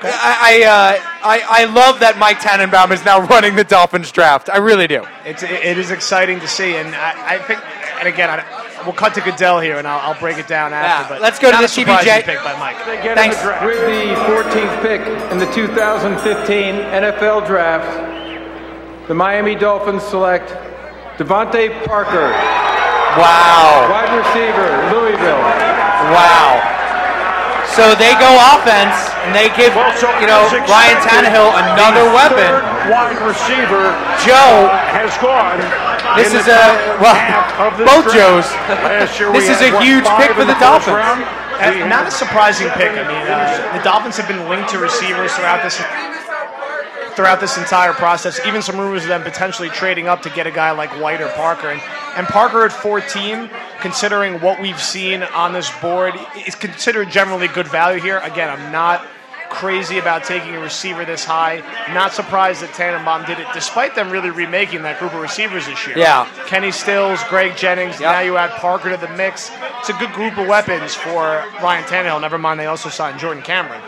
I I, uh, I I love that Mike Tannenbaum is now running the Dolphins draft. I really do. but it's it is exciting to see, and I, I think, and again, I, we'll cut to Goodell here, and I'll, I'll break it down after. Yeah, but let's go to not the a surprising TBJ. pick by Mike. Thanks. With the 14th pick in the 2015 NFL Draft, the Miami Dolphins select DeVante Parker, Wow. wide receiver, Louisville. Wow. So they go offense, and they give you know As Ryan expected, Tannehill another the weapon. third wide receiver Joe, has gone. this is a well, half of this both draft. Joes. Last year This is a huge pick for the first Dolphins. round? And not a surprising pick. I mean, uh, the Dolphins have been linked to receivers throughout this throughout this entire process. Even some rumors of them potentially trading up to get a guy like White or Parker. And, and Parker at 14, considering what we've seen on this board, is considered generally good value here. Again, I'm not crazy about taking a receiver this high. Not surprised that Tannenbaum did it, despite them really remaking that group of receivers this year. Yeah. Kenny Stills, Greg Jennings. Now you add Parker to the mix. It's a good group of weapons for Ryan Tannehill. Never mind, they also signed Jordan Cameron.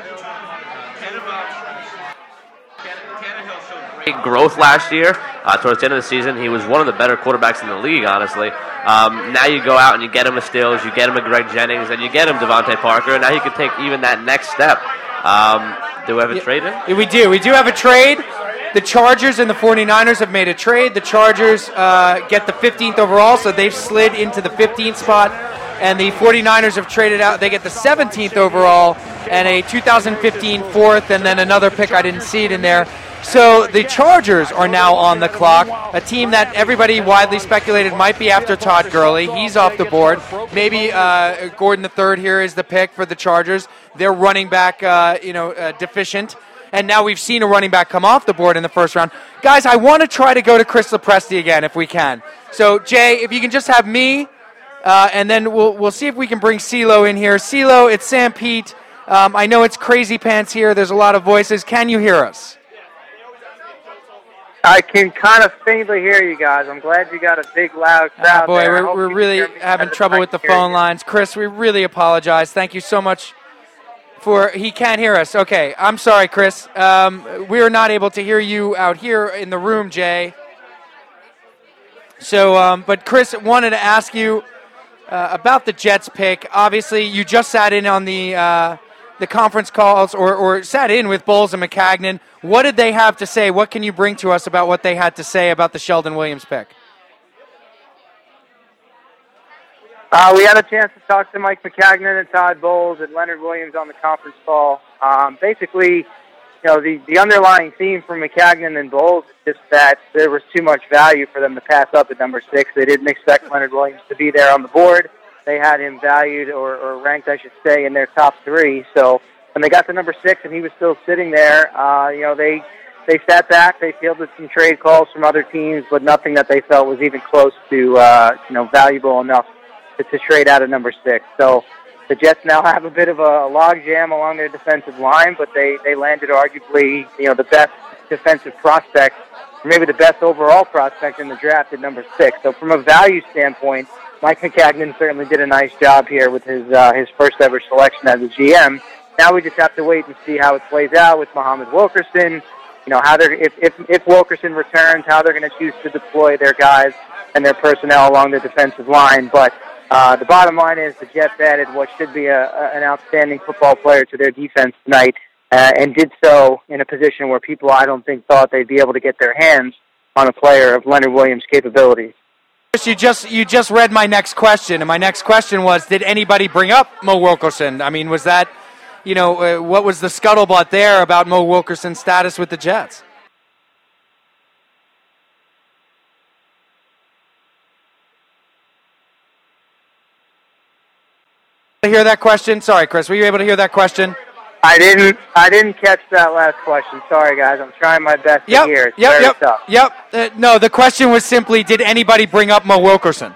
Great growth last year. Uh, towards the end of the season, he was one of the better quarterbacks in the league, honestly. Um, now you go out and you get him a Stills, you get him a Greg Jennings, and you get him DeVante Parker, and now he can take even that next step. Um, do we have a trade in? We do. We do have a trade. The Chargers and the 49ers have made a trade. The Chargers uh, get the 15th overall, so they've slid into the 15th spot. And the 49ers have traded out. They get the 17th overall and a 2015 fourth, and then another pick. I didn't see it in there. So the Chargers are now on the clock. A team that everybody widely speculated might be after Todd Gurley. He's off the board. Maybe uh, Gordon the third here is the pick for the Chargers. They're running back, uh, you know, uh, deficient. And now we've seen a running back come off the board in the first round. Guys, I want to try to go to Chris Lopresti again if we can. So Jay, if you can just have me, uh, and then we'll we'll see if we can bring CeeLo in here. CeeLo, it's Sanpete. Um, I know it's crazy pants here. There's a lot of voices. Can you hear us? I can kind of faintly hear you guys. I'm glad you got a big, loud crowd Ah, boy, there. We're, we're really having trouble with the phone you. lines. Chris, we really apologize. Thank you so much for. He can't hear us. Okay, I'm sorry, Chris. Um, we are not able to hear you out here in the room, Jay. So, um, but Chris wanted to ask you uh, about the Jets pick. Obviously, you just sat in on the uh, the conference calls, or, or sat in with Bowles and Maccagnan. What did they have to say? What can you bring to us about what they had to say about the Sheldon Williams pick? Uh, we had a chance to talk to Mike Maccagnan and Todd Bowles and Leonard Williams on the conference call. Um, basically, you know, the, the underlying theme for McCagnon and Bowles is just that there was too much value for them to pass up at number six. They didn't expect Leonard Williams to be there on the board. They had him valued or, or ranked, I should say, in their top three. So when they got to number six and he was still sitting there, uh, you know, they they sat back. They fielded some trade calls from other teams, but nothing that they felt was even close to uh, you know valuable enough to, to trade out of number six. So the Jets now have a bit of a logjam along their defensive line, but they they landed arguably you know the best defensive prospect, maybe the best overall prospect in the draft at number six. So from a value standpoint, Mike Maccagnan certainly did a nice job here with his uh, his first ever selection as a GM. Now we just have to wait and see how it plays out with Muhammad Wilkerson. You know how they're if if, if Wilkerson returns, how they're going to choose to deploy their guys and their personnel along the defensive line. But uh, the bottom line is the Jets added what should be a, a, an outstanding football player to their defense tonight, uh, and did so in a position where people I don't think thought they'd be able to get their hands on a player of Leonard Williams' capabilities. Chris, You just you just read my next question, and my next question was: Did anybody bring up Mo Wilkerson? I mean, was that, you know, uh, what was the scuttlebutt there about Mo Wilkerson's status with the Jets? Hear that question? Sorry, Chris. Were you able to hear that question? I didn't. I didn't catch that last question. Sorry, guys. I'm trying my best Yep. to hear. It's yep. Yep. tough. Yep. Uh, no, the question was simply: Did anybody bring up Mo Wilkerson?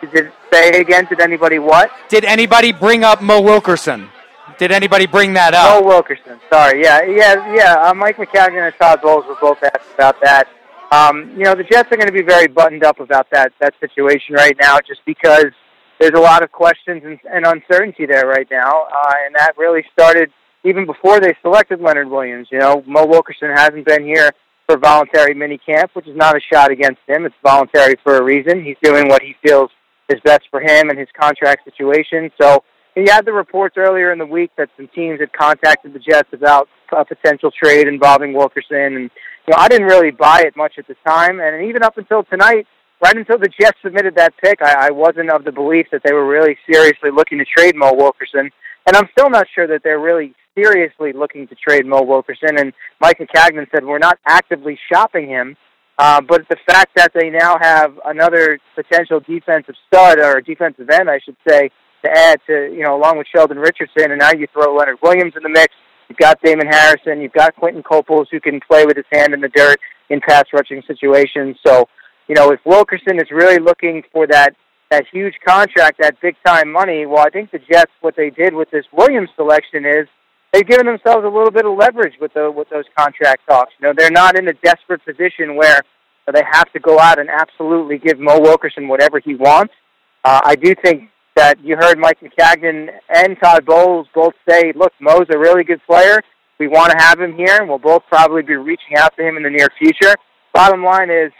Did say again? Did anybody what? Did anybody bring up Mo Wilkerson? Did anybody bring that up? Mo Wilkerson. Sorry. Yeah. Yeah. Yeah. Uh, Mike Maccagnan and Todd Bowles were both asked about that. Um, you know, the Jets are going to be very buttoned up about that that situation right now, just because there's a lot of questions and, and uncertainty there right now, uh, and that really started even before they selected Leonard Williams. You know, Mo Wilkerson hasn't been here for voluntary mini camp, which is not a shot against him. It's voluntary for a reason. He's doing what he feels is best for him and his contract situation. So you had the reports earlier in the week that some teams had contacted the Jets about a potential trade involving Wilkerson, and you know I didn't really buy it much at the time, and even up until tonight, right until the Jets submitted that pick, I, I wasn't of the belief that they were really seriously looking to trade Mo Wilkerson, and I'm still not sure that they're really seriously looking to trade Mo Wilkerson. And Mike Maccagnan said we're not actively shopping him. Uh, but the fact that they now have another potential defensive stud or defensive end, I should say, to add to you know along with Sheldon Richardson, and now you throw Leonard Williams in the mix. You've got Damon Harrison. You've got Quentin Coples who can play with his hand in the dirt in pass rushing situations. So you know if Wilkerson is really looking for that that huge contract, that big time money, well, I think the Jets what they did with this Williams selection is they've given themselves a little bit of leverage with the with those contract talks. You know, they're not in a desperate position where they have to go out and absolutely give Mo Wilkerson whatever he wants. Uh, I do think that you heard Mike Maccagnan and Todd Bowles both say, "Look, Mo's a really good player. We want to have him here, and we'll both probably be reaching out to him in the near future." Bottom line is,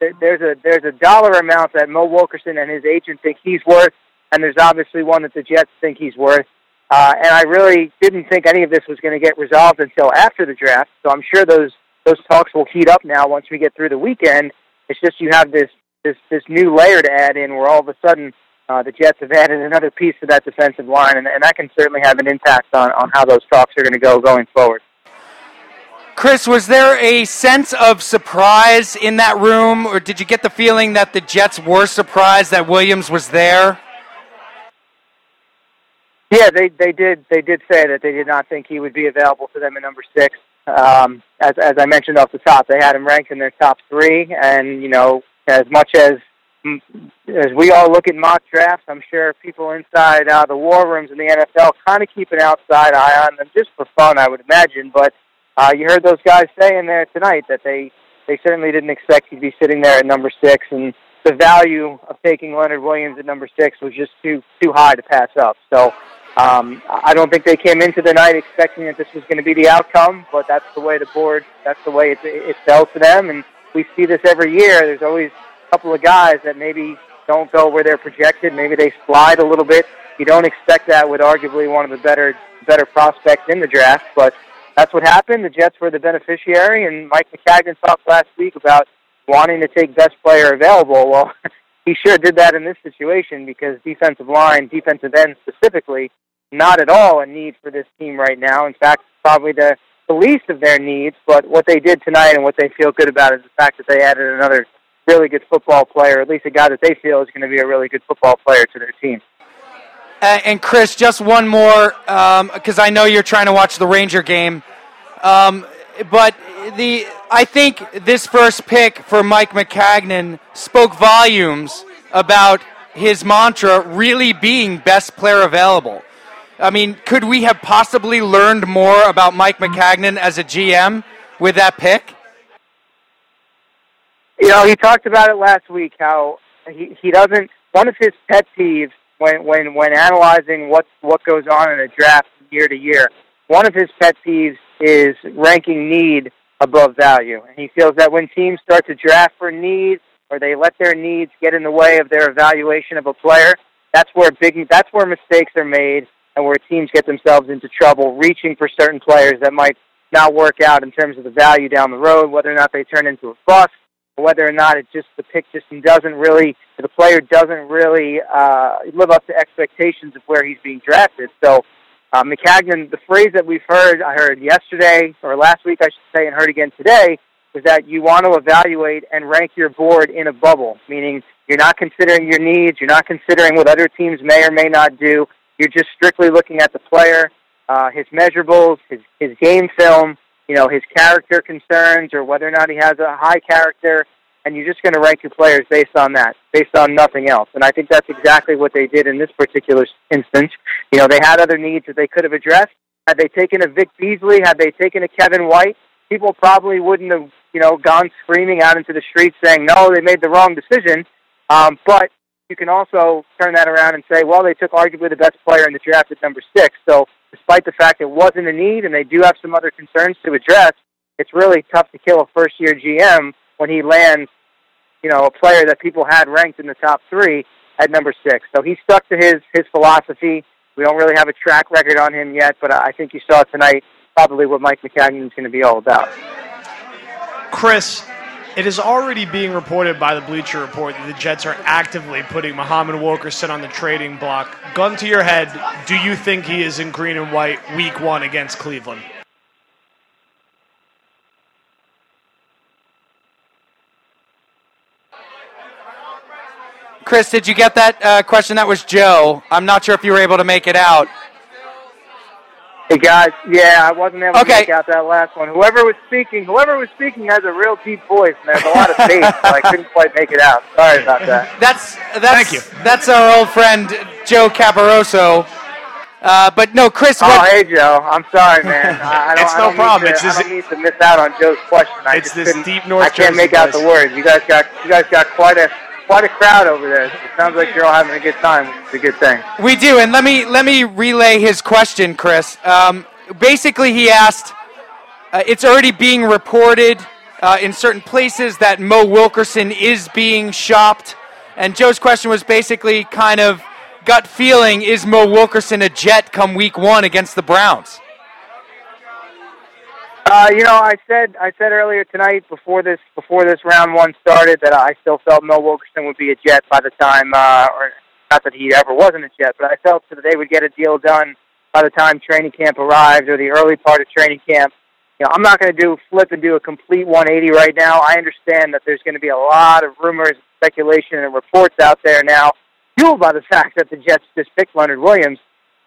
there's a there's a dollar amount that Mo Wilkerson and his agent think he's worth, and there's obviously one that the Jets think he's worth. Uh, and I really didn't think any of this was going to get resolved until after the draft. So I'm sure those those talks will heat up now once we get through the weekend. It's just you have this this this new layer to add in, where all of a sudden uh, the Jets have added another piece to that defensive line, and, and that can certainly have an impact on on how those talks are going to go going forward. Chris, was there a sense of surprise in that room, or did you get the feeling that the Jets were surprised that Williams was there? Yeah, they they did they did say that they did not think he would be available to them at number six. Um, as as I mentioned off the top, they had him ranked in their top three, and you know as much as as we all look at mock drafts, I'm sure people inside uh, the war rooms in the NFL kind of keep an outside eye on them just for fun, I would imagine. But uh, you heard those guys say in there tonight that they they certainly didn't expect he'd be sitting there at number six, and the value of taking Leonard Williams at number six was just too too high to pass up. So. Um, I don't think they came into the night expecting that this was going to be the outcome, but that's the way the board, that's the way it, it fell to them, and we see this every year. There's always a couple of guys that maybe don't go where they're projected. Maybe they slide a little bit. You don't expect that with arguably one of the better better prospects in the draft, but that's what happened. The Jets were the beneficiary, and Mike Maccagnan talked last week about wanting to take best player available. Well, he sure did that in this situation because defensive line, defensive end specifically, not at all a need for this team right now. In fact, probably the, the least of their needs. But what they did tonight and what they feel good about is the fact that they added another really good football player, at least a guy that they feel is going to be a really good football player to their team. Uh, and Chris, just one more, because I know you're trying to watch the Ranger game. Um, but the I think this first pick for Mike Maccagnan spoke volumes about his mantra really being best player available. I mean, could we have possibly learned more about Mike Maccagnan as a GM with that pick? You know, he talked about it last week how he he doesn't. One of his pet peeves when when when analyzing what what goes on in a draft year to year, one of his pet peeves is ranking need above value. And he feels that when teams start to draft for needs or they let their needs get in the way of their evaluation of a player, that's where big that's where mistakes are made and where teams get themselves into trouble reaching for certain players that might not work out in terms of the value down the road, whether or not they turn into a bust, whether or not it just the pick just doesn't really the player doesn't really uh, live up to expectations of where he's being drafted. So uh, Maccagnan, the phrase that we've heard, I heard yesterday or last week, I should say, and heard again today, is that you want to evaluate and rank your board in a bubble, meaning you're not considering your needs, you're not considering what other teams may or may not do. You're just strictly looking at the player, uh, his measurables, his his game film, you know, his character concerns, or whether or not he has a high character, and you're just going to rank your players based on that, based on nothing else. And I think that's exactly what they did in this particular instance. You know, they had other needs that they could have addressed. Had they taken a Vic Beasley, had they taken a Kevin White, people probably wouldn't have, you know, gone screaming out into the streets saying, no, they made the wrong decision. Um, but you can also turn that around and say, well, they took arguably the best player in the draft at number six. So despite the fact it wasn't a need and they do have some other concerns to address, it's really tough to kill a first year GM when he lands, you know, a player that people had ranked in the top three at number six. So he stuck to his his philosophy. We don't really have a track record on him yet, but I think you saw tonight probably what Mike Maccagnan is going to be all about. Chris, it is already being reported by the Bleacher Report that the Jets are actively putting Muhammad Wilkerson on the trading block. Gun to your head, do you think he is in green and white week one against Cleveland? Chris, did you get that uh, question? That was Joe. I'm not sure if you were able to make it out. Hey guys, yeah, I wasn't able Okay. to make out that last one. Whoever was speaking, whoever was speaking has a real deep voice, and there's a lot of bass, so I couldn't quite make it out. Sorry about that. That's that's that's our old friend Joe Caporoso. Uh, but no, Chris. Oh, what- hey Joe, I'm sorry, man. I, I don't, It's I no don't problem. Need It's to, this- I don't need to miss out on Joe's question. I It's just this deep North I can't Jersey make out the words. You guys got you guys got quite a quite a crowd over there. It sounds like you're all having a good time. It's a good thing. We do, and let me let me relay his question, Chris. Um, basically, he asked. Uh, it's already being reported uh, in certain places that Mo Wilkerson is being shopped, and Joe's question was basically kind of gut feeling: Is Mo Wilkerson a Jet come Week One against the Browns? Uh, you know, I said I said earlier tonight before this before this round one started that I still felt Mel Wilkerson would be a Jet by the time, uh, or not that he ever wasn't a Jet, but I felt that they would get a deal done by the time training camp arrived or the early part of training camp. You know, I'm not going to do flip and do a complete 180 right now. I understand that there's going to be a lot of rumors, speculation, and reports out there now, fueled by the fact that the Jets just picked Leonard Williams.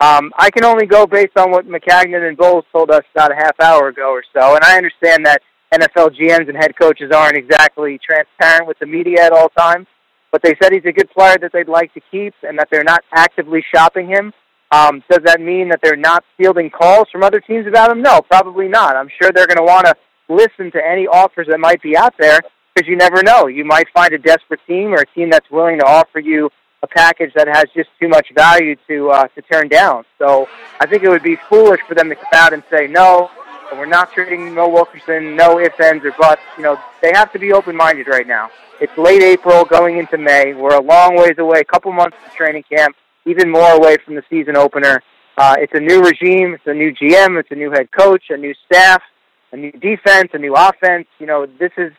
Um, I can only go based on what Maccagnan and Bowles told us about a half hour ago or so, and I understand that NFL GMs and head coaches aren't exactly transparent with the media at all times. But they said he's a good player that they'd like to keep, and that they're not actively shopping him. Um, does that mean that they're not fielding calls from other teams about him? No, probably not. I'm sure they're going to want to listen to any offers that might be out there because you never know. You might find a desperate team or a team that's willing to offer you a package that has just too much value to uh, to turn down. So I think it would be foolish for them to come out and say no, we're not trading Mo Wilkerson, no ifs, ands, or buts. You know, they have to be open-minded right now. It's late April, going into May. We're a long ways away, a couple months of training camp, even more away from the season opener. Uh, it's a new regime, it's a new GM, it's a new head coach, a new staff, a new defense, a new offense. You know, this is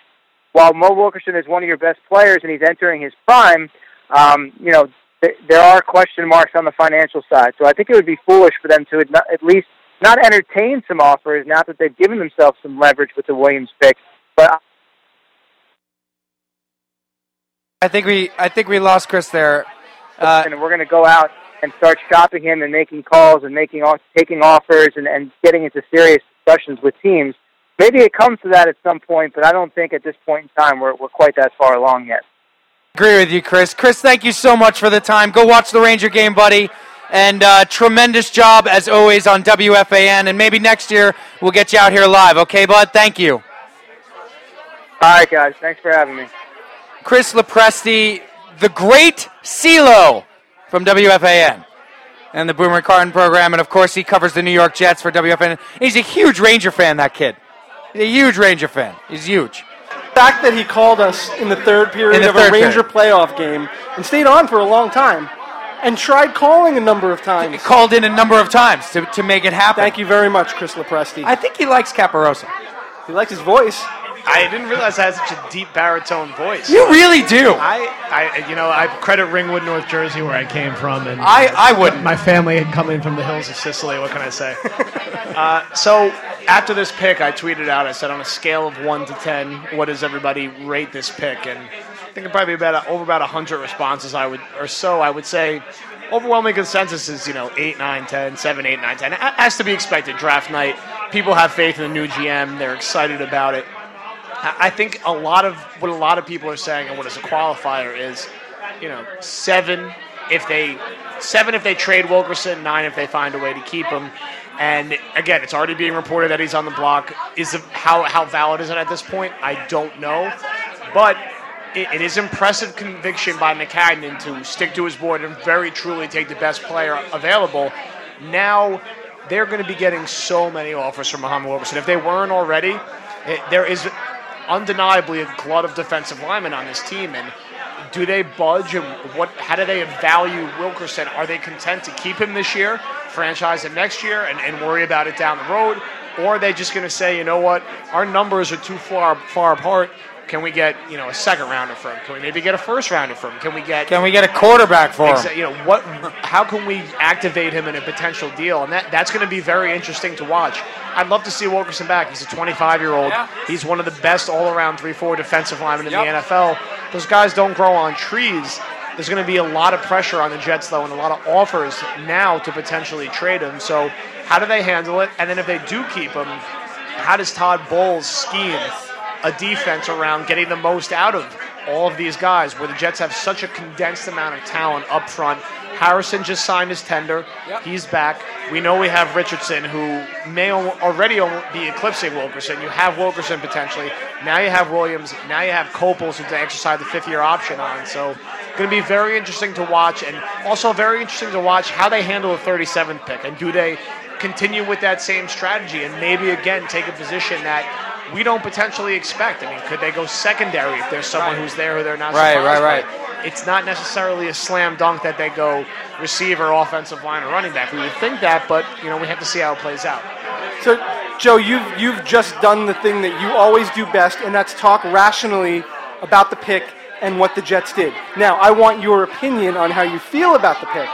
while Mo Wilkerson is one of your best players and he's entering his prime. Um, you know, th- there are question marks on the financial side. So I think it would be foolish for them to ad- at least not entertain some offers now that they've given themselves some leverage with the Williams pick. But I think we I think we lost Chris there. Uh, and we're going to go out and start shopping him and making calls and making off- taking offers and, and getting into serious discussions with teams. Maybe it comes to that at some point, but I don't think at this point in time we're, we're quite that far along yet. Agree with you, Chris. Chris, thank you so much for the time. Go watch the Ranger game, buddy. And uh, tremendous job as always on WFAN. And maybe next year we'll get you out here live. Okay, bud? Thank you. All right, guys. Thanks for having me. Chris Lopresti, the great CeeLo from WFAN and the Boomer Carton program. And of course, he covers the New York Jets for WFAN. He's a huge Ranger fan, that kid. He's a huge Ranger fan. He's huge. The fact that he called us in the third period the of third a Ranger period. playoff game and stayed on for a long time and tried calling a number of times. He called in a number of times to, to make it happen. Thank you very much, Chris Lopresti. I think he likes Caporoso. He likes his voice. I didn't realize I had such a deep baritone voice. You really do. I, I, you know, I credit Ringwood, North Jersey, where I came from, and I- I wouldn't. My family had come in from the hills of Sicily. What can I say? uh, so after this pick, I tweeted out. I said, on a scale of one to ten, what does everybody rate this pick? And I think it probably about over about hundred responses. I would or so. I would say. Overwhelming consensus is, you know, 8, 9, 10, 7, 8, 9, 10. It has to be expected. Draft night. People have faith in the new GM. They're excited about it. I think a lot of what a lot of people are saying, and what is a qualifier is, you know, seven if they seven if they trade Wilkerson, nine if they find a way to keep him. And again, it's already being reported that he's on the block. Is it, how how valid is it at this point? I don't know, but it, it is impressive conviction by Maccagnan to stick to his board and very truly take the best player available. Now they're going to be getting so many offers from Muhammad Wilkerson. If they weren't already, it, there is undeniably a glut of defensive linemen on this team, and do they budge and what? How do they value Wilkerson? Are they content to keep him this year, franchise him next year, and, and worry about it down the road, or are they just going to say, you know what, our numbers are too far far apart. Can we get you know a second rounder for him? Can we maybe get a first rounder for him? Can we get Can we get a quarterback for him? You know what? How can we activate him in a potential deal? And that, that's going to be very interesting to watch. I'd love to see Wilkerson back. He's a 25 year old. He's one of the best all around three four defensive linemen in the NFL. Those guys don't grow on trees. There's going to be a lot of pressure on the Jets though, and a lot of offers now to potentially trade him. So how do they handle it? And then if they do keep him, how does Todd Bowles scheme a defense around getting the most out of all of these guys where the Jets have such a condensed amount of talent up front. Harrison just signed his tender. He's back. We know we have Richardson, who may already be eclipsing Wilkerson. You have Wilkerson potentially. Now you have Williams. Now you have Coples who to exercise the fifth year option on. So, going to be very interesting to watch, and also very interesting to watch how they handle the 37th pick. And do they continue with that same strategy and maybe again take a position that we don't potentially expect. I mean, could they go secondary if there's someone who's there who they're not Right, surprised right, by? It's not necessarily a slam dunk that they go receiver, offensive line, or running back. We would think that, but you know we have to see how it plays out. So, Joe, you've you've just done the thing that you always do best, and that's talk rationally about the pick and what the Jets did. Now, I want your opinion on how you feel about the pick.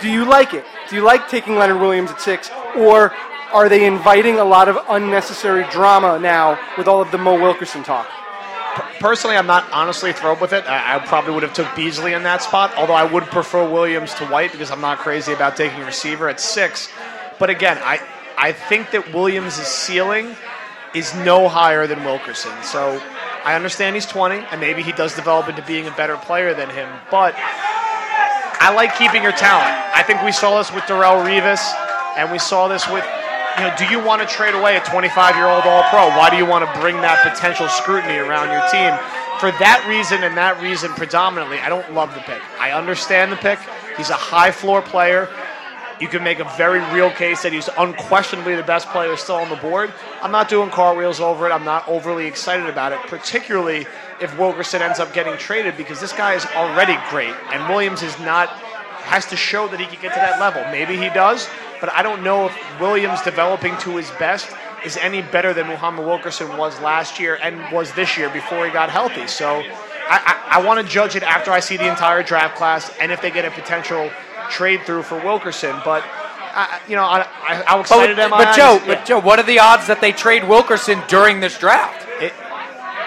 Do you like it? Do you like taking Leonard Williams at six, or are they inviting a lot of unnecessary drama now with all of the Mo Wilkerson talk? Personally, I'm not honestly thrilled with it. I, probably would have took Beasley in that spot, although I would prefer Williams to White because I'm not crazy about taking a receiver at six. But again, I I think that Williams' ceiling is no higher than Wilkerson. So I understand he's 20, and maybe he does develop into being a better player than him. But I like keeping your talent. I think we saw this with Darrelle Revis, and we saw this with, you know, do you want to trade away a 25 year old All Pro? Why do you want to bring that potential scrutiny around your team? For that reason and that reason predominantly, I don't love the pick. I understand the pick. He's a high floor player. You can make a very real case that he's unquestionably the best player still on the board. I'm not doing cartwheels over it. I'm not overly excited about it, particularly if Wilkerson ends up getting traded because this guy is already great, and Williams is not has to show that he can get to that level. Maybe he does, but I don't know if Williams developing to his best is any better than Muhammad Wilkerson was last year and was this year before he got healthy. So I, I, I want to judge it after I see the entire draft class and if they get a potential trade through for Wilkerson. But I, you know, I, I, how excited But, am I? but Joe, Yeah. but Joe, what are the odds that they trade Wilkerson during this draft? It,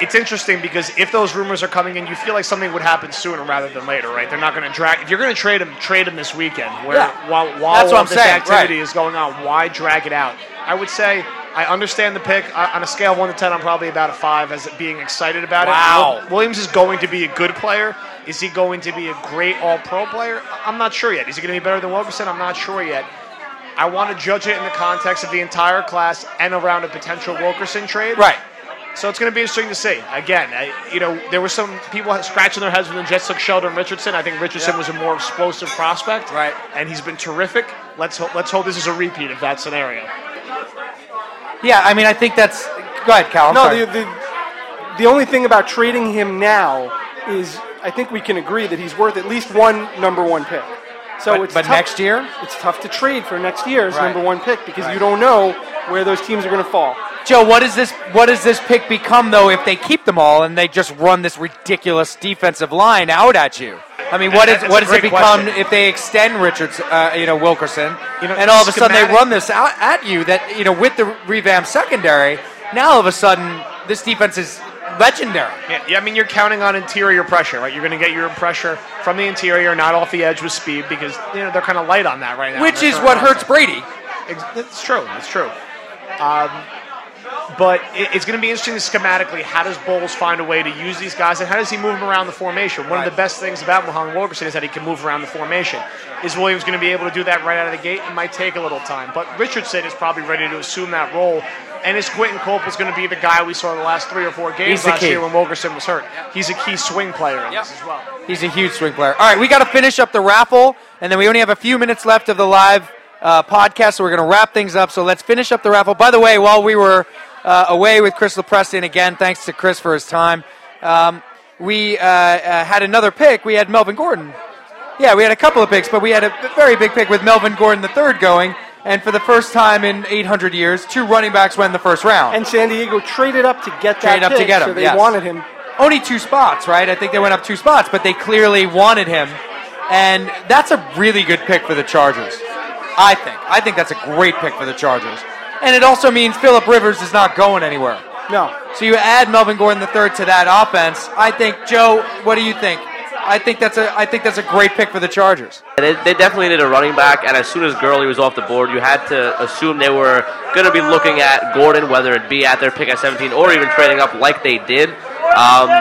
it's interesting because if those rumors are coming in, you feel like something would happen sooner rather than later, right? They're not going to drag. If you're going to trade him, trade him this weekend. Where Yeah. while while That's all this saying, activity right. is going on, why drag it out? I would say I understand the pick. I, on a scale of one to ten, I'm probably about a five as being excited about Wow. it. Wil- Williams is going to be a good player. Is he going to be a great All-Pro player? I'm not sure yet. Is he going to be better than Wilkerson? I'm not sure yet. I want to judge it in the context of the entire class and around a potential Wilkerson trade. Right. So it's going to be interesting to see. Again, I, you know, there were some people scratching their heads when the Jets took Sheldon Richardson. I think Richardson Yeah. was a more explosive prospect, Right. And he's been terrific. Let's hope, let's hope this is a repeat of that scenario. Yeah, I mean, I think that's Go ahead, Cal. I'm no, sorry. the, the the only thing about trading him now is I think we can agree that he's worth at least one number one pick. So But- it's but tough- next year? it's tough to trade for next year's Right. number one pick because Right. you don't know where those teams are going to fall. Joe, what does this what does this pick become though if they keep them all and they just run this ridiculous defensive line out at you? I mean, what is what does it become question. if they extend Richards, uh, you know, Wilkerson, You know, and all of a sudden they run this out at you? That you know, with the revamped secondary, now all of a sudden this defense is legendary. Yeah, yeah, I mean, you're counting on interior pressure, right? You're going to get your pressure from the interior, not off the edge with speed, because you know they're kind of light on that right now. Which is what hurts Brady. It's true. It's true. Um, but it's going to be interesting schematically. How does Bowles find a way to use these guys, and how does he move them around the formation? One of the best things about Muhammad Wilkerson is that he can move around the formation. Is Williams going to be able to do that right out of the gate? It might take a little time, but Richardson is probably ready to assume that role. And is Quentin Coples going to be the guy we saw the last three or four games last key. year when Wilkerson was hurt? He's a key swing player in this as well. He's a huge swing player. All right, we got to finish up the raffle, and then we only have a few minutes left of the live uh, podcast, so we're going to wrap things up. So let's finish up the raffle. By the way, while we were uh, away with Chris Lopresti, again, thanks to Chris for his time, um, we uh, uh, had another pick. We had Melvin Gordon. Yeah, we had a couple of picks, but we had a very big pick with Melvin Gordon the third going. And for the first time in 800 years, two running backs went in the first round. And San Diego traded up to get that Traded up to get him, So they yes. wanted him. Only two spots, right? I think they went up two spots, but they clearly wanted him. And that's a really good pick for the Chargers. I think. I think that's a great pick for the Chargers. And it also means Philip Rivers is not going anywhere. No. So you add Melvin Gordon the third to that offense. I think, Joe, what do you think? I think that's a I think that's a great pick for the Chargers. They, they definitely needed a running back, and as soon as Gurley was off the board, you had to assume they were going to be looking at Gordon, whether it be at their pick at 17 or even trading up like they did. Um,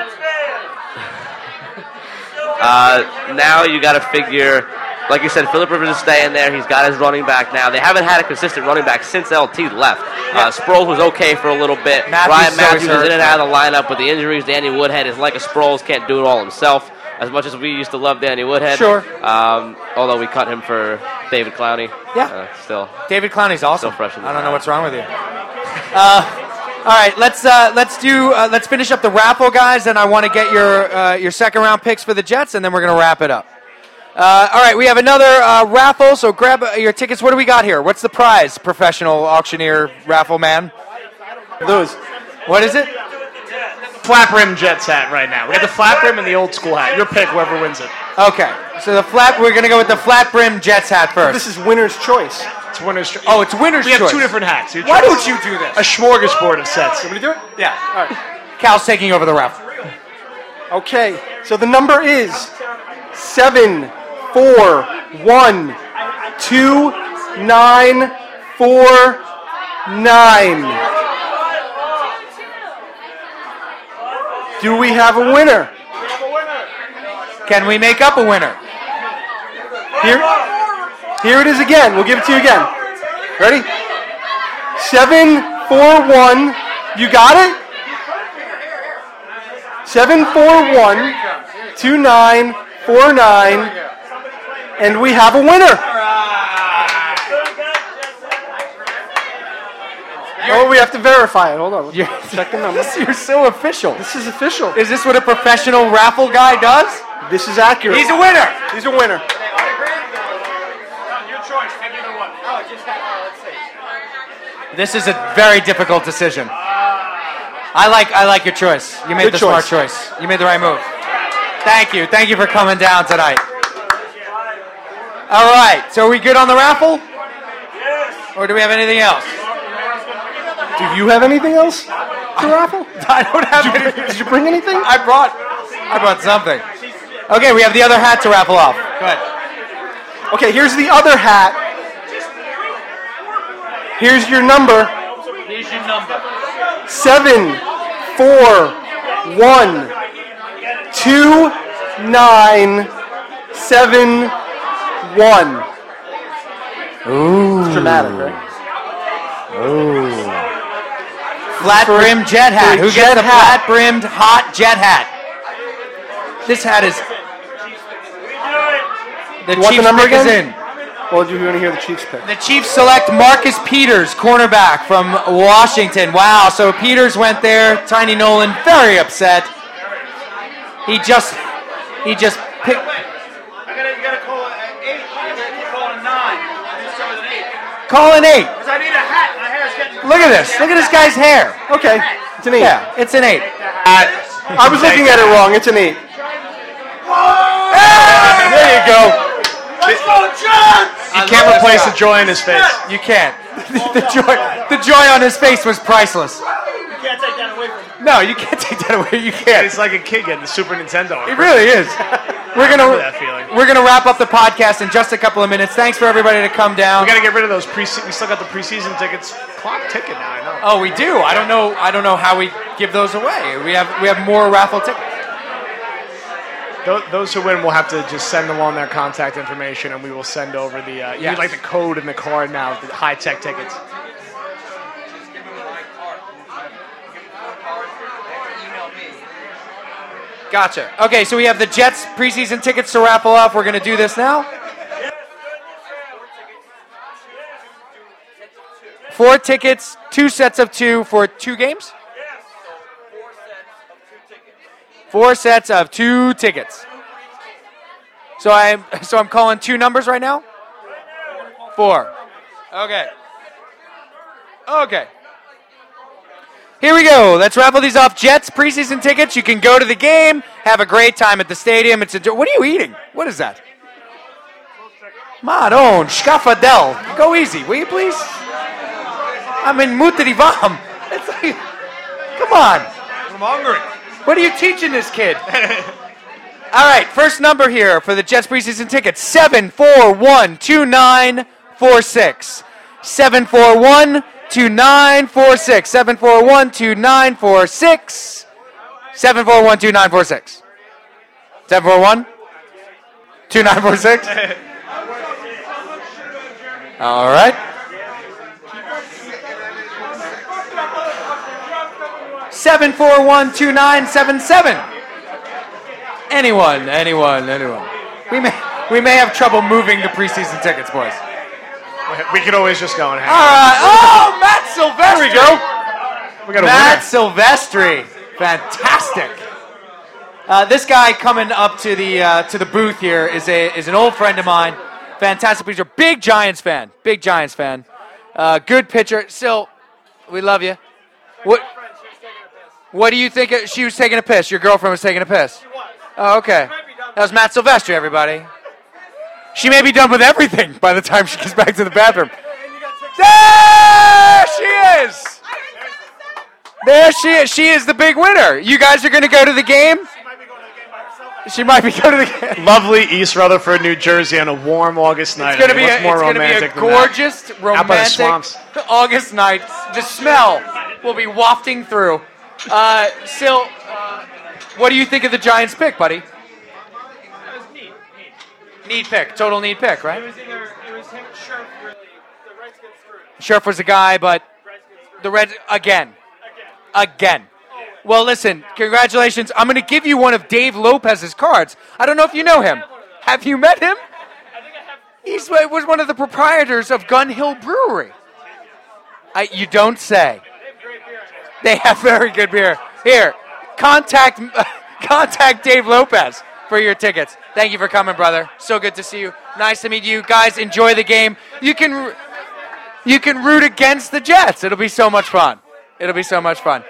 uh, now you got to figure, like you said, Philip Rivers is staying there. He's got his running back now. They haven't had a consistent running back since LT left. Uh, Sproles was okay for a little bit. Mathews Ryan is Mathews was in and out of the lineup with the injuries. Danny Woodhead is like a Sproles, can't do it all himself. As much as we used to love Danny Woodhead, Sure. Um, although we cut him for David Clowney. Yeah. Uh, still. David Clowney's awesome. Still fresh in the I don't know what's wrong with you. Uh, all right, let's uh, let's do uh, let's finish up the raffle, guys, and I want to get your uh, your second round picks for the Jets, and then we're gonna wrap it up. Uh, all right, we have another uh, raffle, so grab uh, your tickets. What do we got here? What's the prize, professional auctioneer raffle man? Those. What is it? Flap rim Jets hat right now. We got the flap rim and the old school hat. Your pick, whoever wins it. Okay, so the flat. We're gonna go with the flat brim Jets hat first. This is winner's choice. It's winner's choice. Oh, it's winner's choice. We have choice. two different hats. Your Why choice. don't you do this? A smorgasbord of sets. Want me to do it? Yeah. All right. Cal's taking over the raffle. Okay, so the number is seven, four, one, two, nine, four, nine. Do we have a winner? Can we make up a winner? Here, here it is again. We'll give it to you again. Ready? Seven, four, one. You got it? Seven, four, one, two, nine, four, nine, and we have a winner. Oh, we have to verify it. Hold on. Let's check the number. You're so official. This is official. Is this what a professional raffle guy does? This is accurate. He's a winner. He's a winner. your choice take Oh, it's just that oh, let's say. This is a very difficult decision. Ah. I like I like your choice. You made Good the choice. smart choice. You made the right move. Thank you. Thank you for coming down tonight. All right. So are we good on the raffle? Yes. Or do we have anything else? Do you have anything else to raffle? I don't have Did you, anything. did you bring anything? I brought I brought something. Okay, we have the other hat to raffle off. Go ahead. Okay, here's the other hat. Here's your number. Here's your number. Seven, four, one, two, nine, seven, one. Ooh. It's dramatic, right? Ooh. Flat brimmed jet hat. Who jet gets the flat brimmed hot jet hat? This hat is. The You want the Chiefs number pick is in. What's Well, do you want to hear the Chiefs pick? The Chiefs select Marcus Peters, cornerback from Washington. Wow, so Peters went there. Tiny Nolan very upset. He just he just picked I gotta, you gotta call it an eight. You gotta call it a nine. Do start with an eight. Call an eight. Because I need a hat. My hair's getting. Look at this. Look at this guy's hair. Okay, it's an eight. Yeah, it's an eight. Uh, I was looking at it wrong. It's an eight. There you go. Let's go, John! You can't replace the joy on his face. You can't. the joy, the joy on his face was priceless. You can't take that away from him. No, you can't take that away. You can't. It's like a kid getting the Super Nintendo. It really is. We're gonna that feeling. we're gonna wrap up the podcast in just a couple of minutes. Thanks for everybody to come down. We got to get rid of those pre. We still got the preseason tickets. Clock ticket now. I know. Oh, we do. I don't know. I don't know how we give those away. We have we have more raffle tickets. Tho- Those who win will have to just send along their contact information, and we will send over the. Uh, You Yes. need like the code in the card now, the high tech tickets. Gotcha. Okay, so we have the Jets preseason tickets to raffle off. We're gonna do this now. Four tickets, two sets of two for two games. Four sets of two tickets. So I'm so I'm calling two numbers right now. Four. Okay. Okay. Here we go. Let's raffle these off. Jets preseason tickets. You can go to the game, have a great time at the stadium. It's a. What are you eating? What is that? Maron, Schafadel. Go easy, will you please? I'm in Mutarivam. It's like, come on. I'm hungry. What are you teaching this kid? All right, first number here for the Jets preseason tickets 741 2946. 741 2946. 741 2946. 741 2946. 741 2946. All right. 7412977. Anyone, anyone, anyone. We may we may have trouble moving the preseason tickets, boys. We could always just go and hang. All right. Oh, Matt Silvestri. There we go. We got a Matt winner. Silvestri. Fantastic. Uh, this guy coming up to the uh, to the booth here is a is an old friend of mine. Fantastic pitcher, big Giants fan, big Giants fan. Uh, good pitcher. Sil, we love you. What? What do you think? of- She was taking a piss. Your girlfriend was taking a piss. Oh, okay. That was Matt Silvestri, everybody. She may be done with everything by the time she gets back to the bathroom. There she is. There she is. She is the big winner. You guys are going to go to the game? She might be going to the game. By herself. She might be going to the game. Lovely East Rutherford, New Jersey, on a warm August night. It's going to be a, more it's gonna be a romantic gorgeous, Out the romantic. August night. The smell will be wafting through. Uh, Sil, uh, what do you think of the Giants pick, buddy? Need pick, total need pick, right? was either it was him or Scherf really. The Reds get screwed. Scherf was a guy, but the Red again, again. Well, listen, congratulations. I'm going to give you one of Dave Lopez's cards. I don't know if you know him. Have you met him? He's was one of the proprietors of Gun Hill Brewery. I, you don't say. They have very good beer. Here, contact contact Dave Lopez for your tickets. Thank you for coming, brother. So good to see you. Nice to meet you guys. Enjoy the game. You can you can root against the Jets. It'll be so much fun. It'll be so much fun.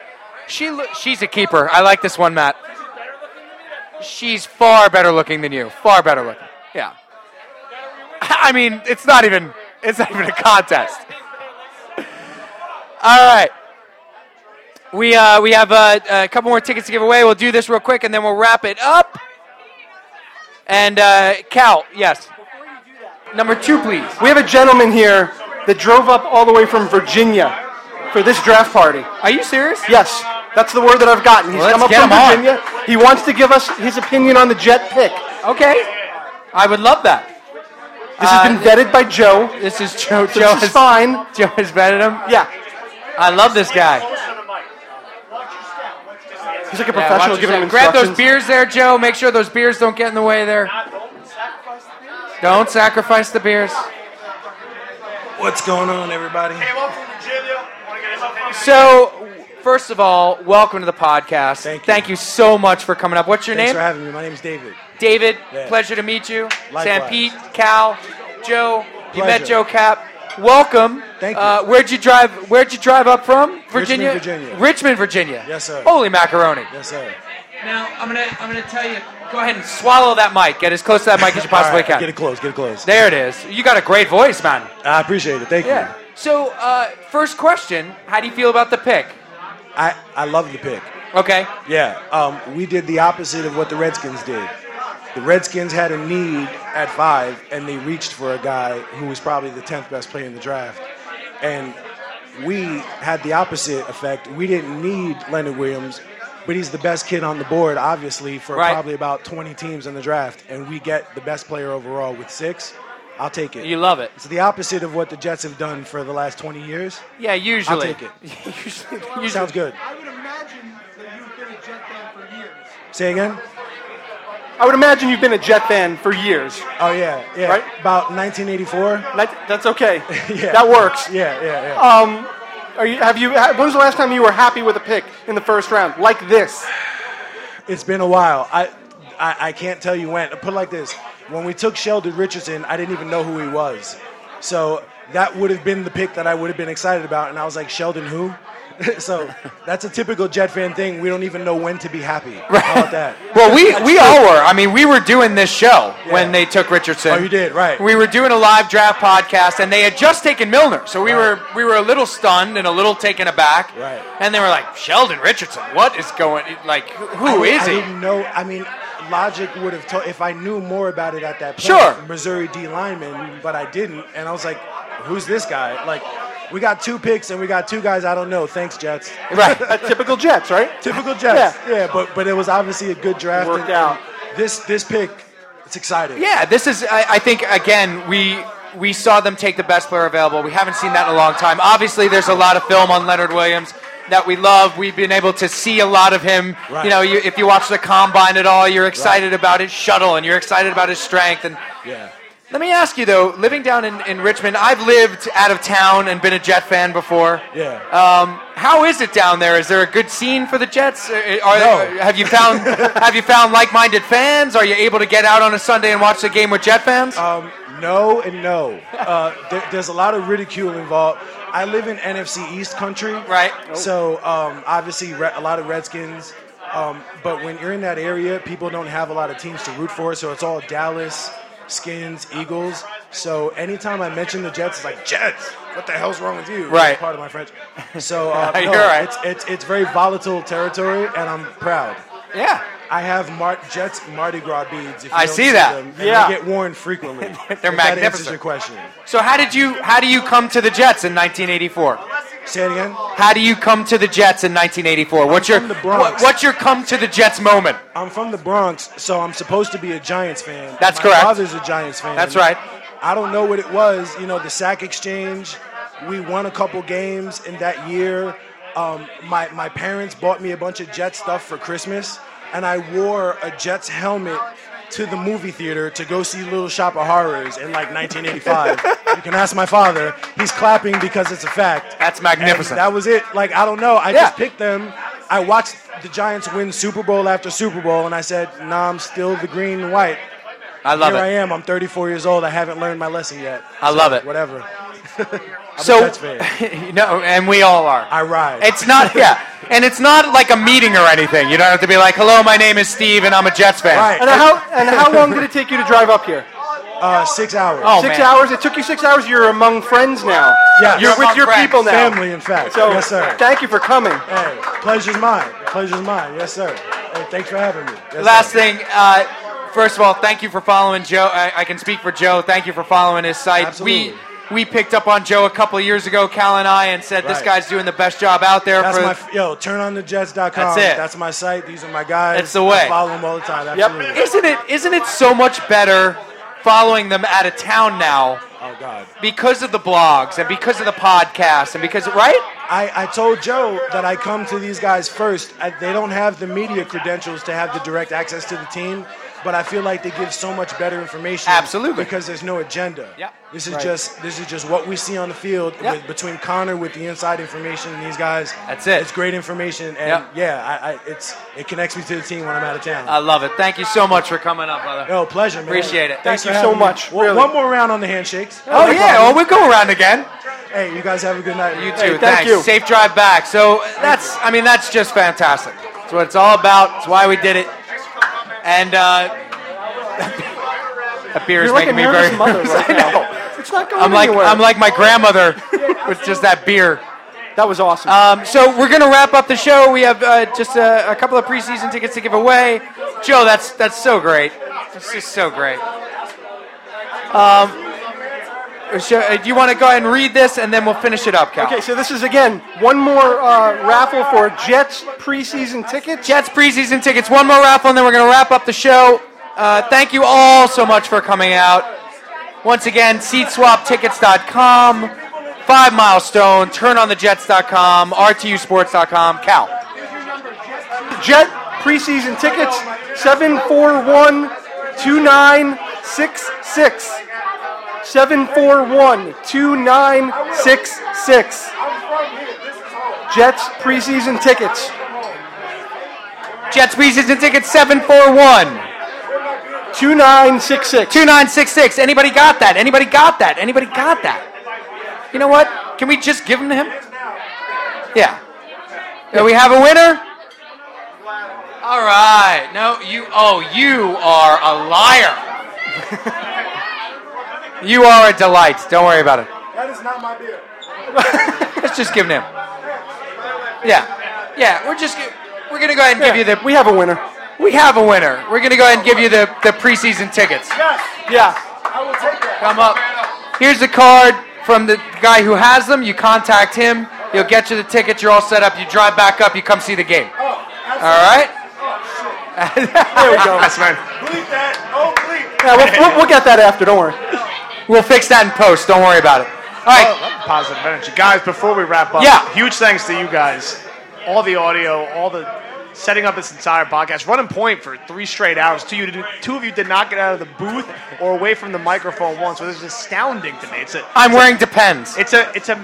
She lo- she's a keeper. I like this one, Matt. She's far better looking than you. Far better looking. Yeah. I mean, it's not even it's not even a contest. All right. We uh, we have uh, a couple more tickets to give away. We'll do this real quick, and then we'll wrap it up. And uh, Cal, yes. Number two, please. We have a gentleman here that drove up all the way from Virginia for this draft party. Are you serious? Yes. That's the word that I've gotten. He's Well, come up from him on. Virginia. He wants to give us his opinion on the Jet pick. Okay. I would love that. This has been vetted by Joe. This is Joe. So Joe is fine. Joe has vetted him. Yeah. I love this guy. He's like a Yeah, professional watch giving him yourself. Grab those beers there, Joe. Make sure those beers don't get in the way there. Don't sacrifice the beers. What's going on, everybody? Came up from Virginia. Want to So, first of all, welcome to the podcast. Thank you. so much for coming up. What's your Thanks name? Thanks for having me. My name is David. David, Yeah. pleasure to meet you. Likewise. Sanpete, Cal, Joe. You met Joe Cap. Welcome. Thank you. Uh, where'd you drive? Where'd you drive up from? Virginia. Richmond, Virginia. Richmond, Virginia. Yes, sir. Holy macaroni. Yes, sir. Now I'm gonna I'm gonna tell you. Go ahead and swallow that mic. Get as close to that mic as you possibly All right, can. Get it close. Get it close. There it is. You got a great voice, man. I appreciate it. Thank you. So, uh, first question: How do you feel about the pick? I, I love the pick. Okay. Yeah. Um, we did the opposite of what the Redskins did. The Redskins had a need at five, and they reached for a guy who was probably the 10th best player in the draft. And we had the opposite effect. We didn't need Leonard Williams, but he's the best kid on the board, obviously, for Right. probably about 20 teams in the draft. And we get the best player overall with six. I'll take it. You love it. It's the opposite of what the Jets have done for the last 20 years. Yeah, usually. I'll take it. usually, usually. Sounds good. I would imagine that you've been a Jet fan for years. Say again? I would imagine you've been a Jet fan for years. Oh, yeah. Yeah. Right? About 1984. That, that's okay. Yeah. That works. Yeah, yeah, yeah. Um, are you, have you? When was the last time you were happy with a pick in the first round like this? It's been a while. I, I I can't tell you when. Put it like this: when we took Sheldon Richardson, I didn't even know who he was. So that would have been the pick that I would have been excited about, and I was like, Sheldon who? so that's a typical Jet fan thing. We don't even know when to be happy. How about that? Well, we, we all were. I mean, we were doing this show when they took Richardson. Oh, you did, right. We were doing a live draft podcast, and they had just taken Milliner, so we were we were a little stunned and a little taken aback. Right. And they were like, Sheldon Richardson, what is going? Like, who I, is I he? didn't know. I mean, logic would have told if I knew more about it at that point. Sure. Missouri D lineman, but I didn't, and I was like, "Who's this guy?" Like, we got two picks and we got two guys I don't know. Thanks, Jets. Right. typical Jets, right? Typical Jets. Yeah. yeah, but but it was obviously a good draft. Worked and- out. and This this pick, it's exciting. Yeah, this is. I, I think again we we saw them take the best player available. We haven't seen that in a long time. Obviously, there's a lot of film on Leonard Williams that we love. We've been able to see a lot of him. Right. You know, you, if you watch the combine at all, you're excited about his shuttle and you're excited about his strength. And Yeah. Let me ask you though, living down in, in Richmond, I've lived out of town and been a Jet fan before. Yeah. Um, how is it down there? Is there a good scene for the Jets? Uh, Are, No. Have you found Have you found like-minded fans? Are you able to get out on a Sunday and watch the game with Jet fans? Um, no and no. Uh, there, there's a lot of ridicule involved. I live in NFC East country. Right. So um, obviously, re- a lot of Redskins. Um, but when you're in that area, people don't have a lot of teams to root for. So it's all Dallas, Skins, Eagles. So anytime I mention the Jets, it's like Jets. What the hell's wrong with you? Right. Part of my French. So uh, no, right. it's, it's it's very volatile territory, and I'm proud. Yeah. I have Mar- Jets Mardi Gras beads. If you I see that. Them, Yeah. they get worn frequently. They're If That answers magnificent. your question. So how did you how do you come to the Jets in 1984? Say it again. How do you come to the Jets in 1984? What's your the Bronx. what- what's your come to the Jets moment? I'm from the Bronx, so I'm supposed to be a Giants fan. That's My correct. father's a Giants fan. That's right. I don't know what it was. You know, the sack exchange. We won a couple games in that year. Um, my my parents bought me a bunch of Jets stuff for Christmas, and I wore a Jets helmet to the movie theater to go see Little Shop of Horrors in like 1985. you can ask my father. He's clapping because it's a fact. That's magnificent. And that was it. Like I don't know. I Yeah. just picked them. I watched the Giants win Super Bowl after Super Bowl, and I said, "Nah, I'm still the green and white." I love Here it. Here I am. I'm 34 years old. I haven't learned my lesson yet. I So, love it. Whatever. I'm So- a Jets fan. no, and we all are. I ride. It's not yeah, and it's not like a meeting or anything. You don't have to be like, "Hello, my name is Steve, and I'm a Jets fan." Right. And how and how long did it take you to drive up here? Uh, six hours. Oh, six man. hours. It took you six hours. You're among friends now. Yeah. You're with your friends. people now. Family, in fact. So yes, sir. thank you for coming. Hey, pleasure's mine. Pleasure's mine. Yes, sir. Hey, thanks for having me. Yes, Last sir. thing, uh, first of all, thank you for following Joe. I, I can speak for Joe. Thank you for following his site. Absolutely. We we picked up on Joe a couple of years ago, Cal and I, and said this Right. guy's doing the best job out there. That's for, my f- yo. TurnOnTheJets.com. That's it. That's my site. These are my guys. That's the way. I follow them all the time. Absolutely. Isn't it? Isn't it so much better following them out of town now Oh God. because of the blogs and because of the podcast and because right? I, I told Joe that I come to these guys first. I, they don't have the media credentials to have the direct access to the team. But I feel like they give so much better information. Absolutely. Because there's no agenda. Yeah. This is Right. just this is just what we see on the field Yeah. with, between Connor with the inside information and these guys. That's it. It's great information, and Yeah. yeah, I, I, it's it connects me to the team when I'm out of town. I love it. Thank you so much for coming up, brother. Yo, pleasure, man. Appreciate it. Thanks Thank you so me. much, One- really. One more round on the handshakes. Oh yeah, well oh, we'll go around again. Hey, you guys have a good night. You Hey, too. thank Thanks. you. Safe drive back. So that's, I mean, that's just fantastic. That's what it's all about. It's why we did it. And uh, that beer is You're like making a me very. mother right I know. It's not going I'm like anywhere. I'm like my grandmother with just that beer. That was awesome. Um, so we're gonna wrap up the show. We have uh, just a, a couple of preseason tickets to give away. Joe, that's that's so great. This is so great. Um, do you want to go ahead and read this, and then we'll finish it up, Cal? Okay, so this is again one more uh, raffle for Jets preseason tickets. Jets preseason tickets. One more raffle, and then we're going to wrap up the show. Uh, thank you all so much for coming out. Once again, seatswaptickets.com, Five Mile Stone, turnonthejets.com, RTUsports.com. Cal. Jet preseason tickets 741 2966. 741 2966. Jets preseason tickets. Jets preseason tickets 741 2966. 2966. Anybody got that? Anybody got that? Anybody got that? You know what? Can we just give them to him? Yeah. Do we have a winner? All right. No, you. Oh, you are a liar. you are a delight. Don't worry about it. That is not my beer. Let's just give him. Yeah. Yeah. We're just. We're gonna go ahead and give you the. We have a winner. We have a winner. We're gonna go ahead and give you the the preseason tickets. Yes, Yeah. I will take that. Come up. Here's the card from the guy who has them. You contact him. He'll get you the tickets. You're all set up. You drive back up. You come see the game. Oh, All right. Oh, there we go. That's man. Bleep that. Oh, bleep. Yeah, we'll, we'll, we'll get that after. Don't worry. We'll fix that in post. Don't worry about it. All right. Oh, positive energy. Guys, before we wrap up, Yeah. huge thanks to you guys. All the audio, all the setting up this entire podcast. Running point for three straight hours. Two, you, two of you did not get out of the booth or away from the microphone once, this is astounding to me. It's a, I'm wearing Depends. it's a, it's a,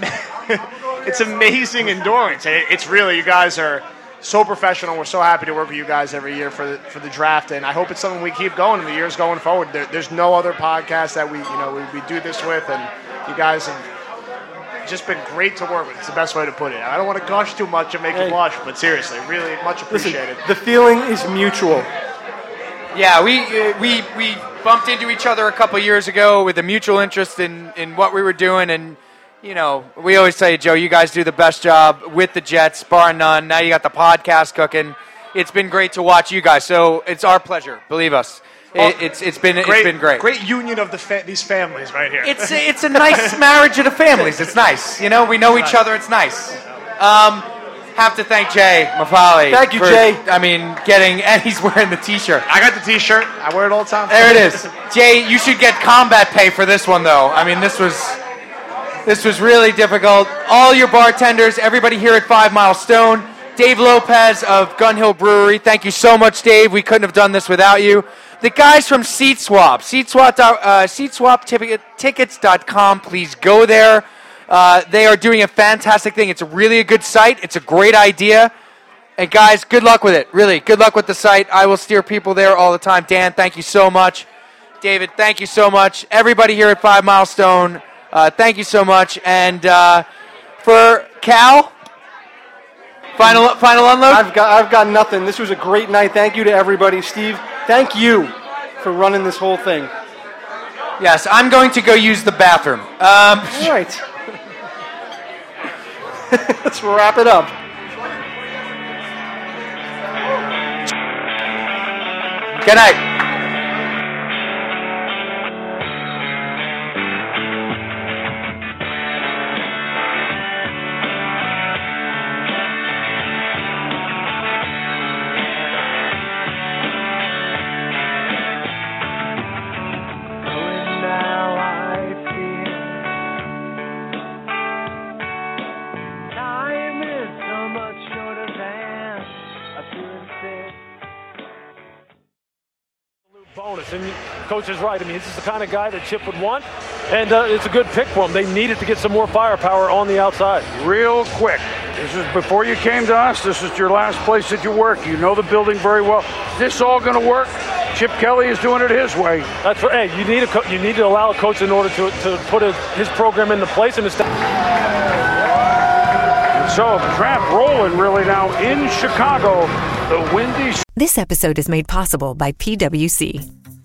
it's amazing endurance. It's really, you guys are so professional. We're so happy to work with you guys every year for the, for the draft, and I hope it's something we keep going in the years going forward. There, there's no other podcast that we, you know, we, we do this with, and you guys have just been great to work with. It's the best way to put it. I don't want to gush too much and make Hey. you blush, but seriously, really much Listen, appreciated. the feeling is mutual. Yeah, we uh, we we bumped into each other a couple years ago with a mutual interest in in what we were doing, and you know, we always tell you, Joe, you guys do the best job with the Jets, bar none. Now you got the podcast cooking. It's been great to watch you guys. So it's our pleasure. Believe us, it, it's it's been it's been great. Great union of the fa- these families right here. It's a, it's a nice marriage of the families. It's nice. You know, we know each other. It's nice. Um, have to thank Jay Mafali. Thank you, for, Jay. I mean, getting and he's wearing the T-shirt. I got the T-shirt. I wear it all the time. There it is. Jay, you should get combat pay for this one, though. I mean, this was this was really difficult. All your bartenders, everybody here at Five Mile Stone, Dave Lopez of Gun Hill Brewery. Thank you so much, Dave. We couldn't have done this without you. The guys from Seat Swap, Seat Swap, uh, SeatSwapTickets.com. Please go there. Uh, they are doing a fantastic thing. It's really a good site. It's a great idea. And guys, good luck with it. Really, good luck with the site. I will steer people there all the time. Dan, thank you so much. David, thank you so much. Everybody here at Five Mile Stone, uh, thank you so much. And uh, for Cal, final final unload. I've got I've got nothing. This was a great night. Thank you to everybody. Steve, thank you for running this whole thing. Yes, I'm going to go use the bathroom. Um, All right. Let's wrap it up. good night. Coach is right. I mean, this is the kind of guy that Chip would want, and uh, it's a good pick for him. They needed to get some more firepower on the outside. Real quick. This is before you came to us. This is your last place that you work. You know the building very well. This all going to work? Chip Kelly is doing it his way. That's right. Hey, you need a co- you need to allow a coach in order to, to put a, his program into place and establish. So draft rolling really now in Chicago. The windy. This episode is made possible by PWC.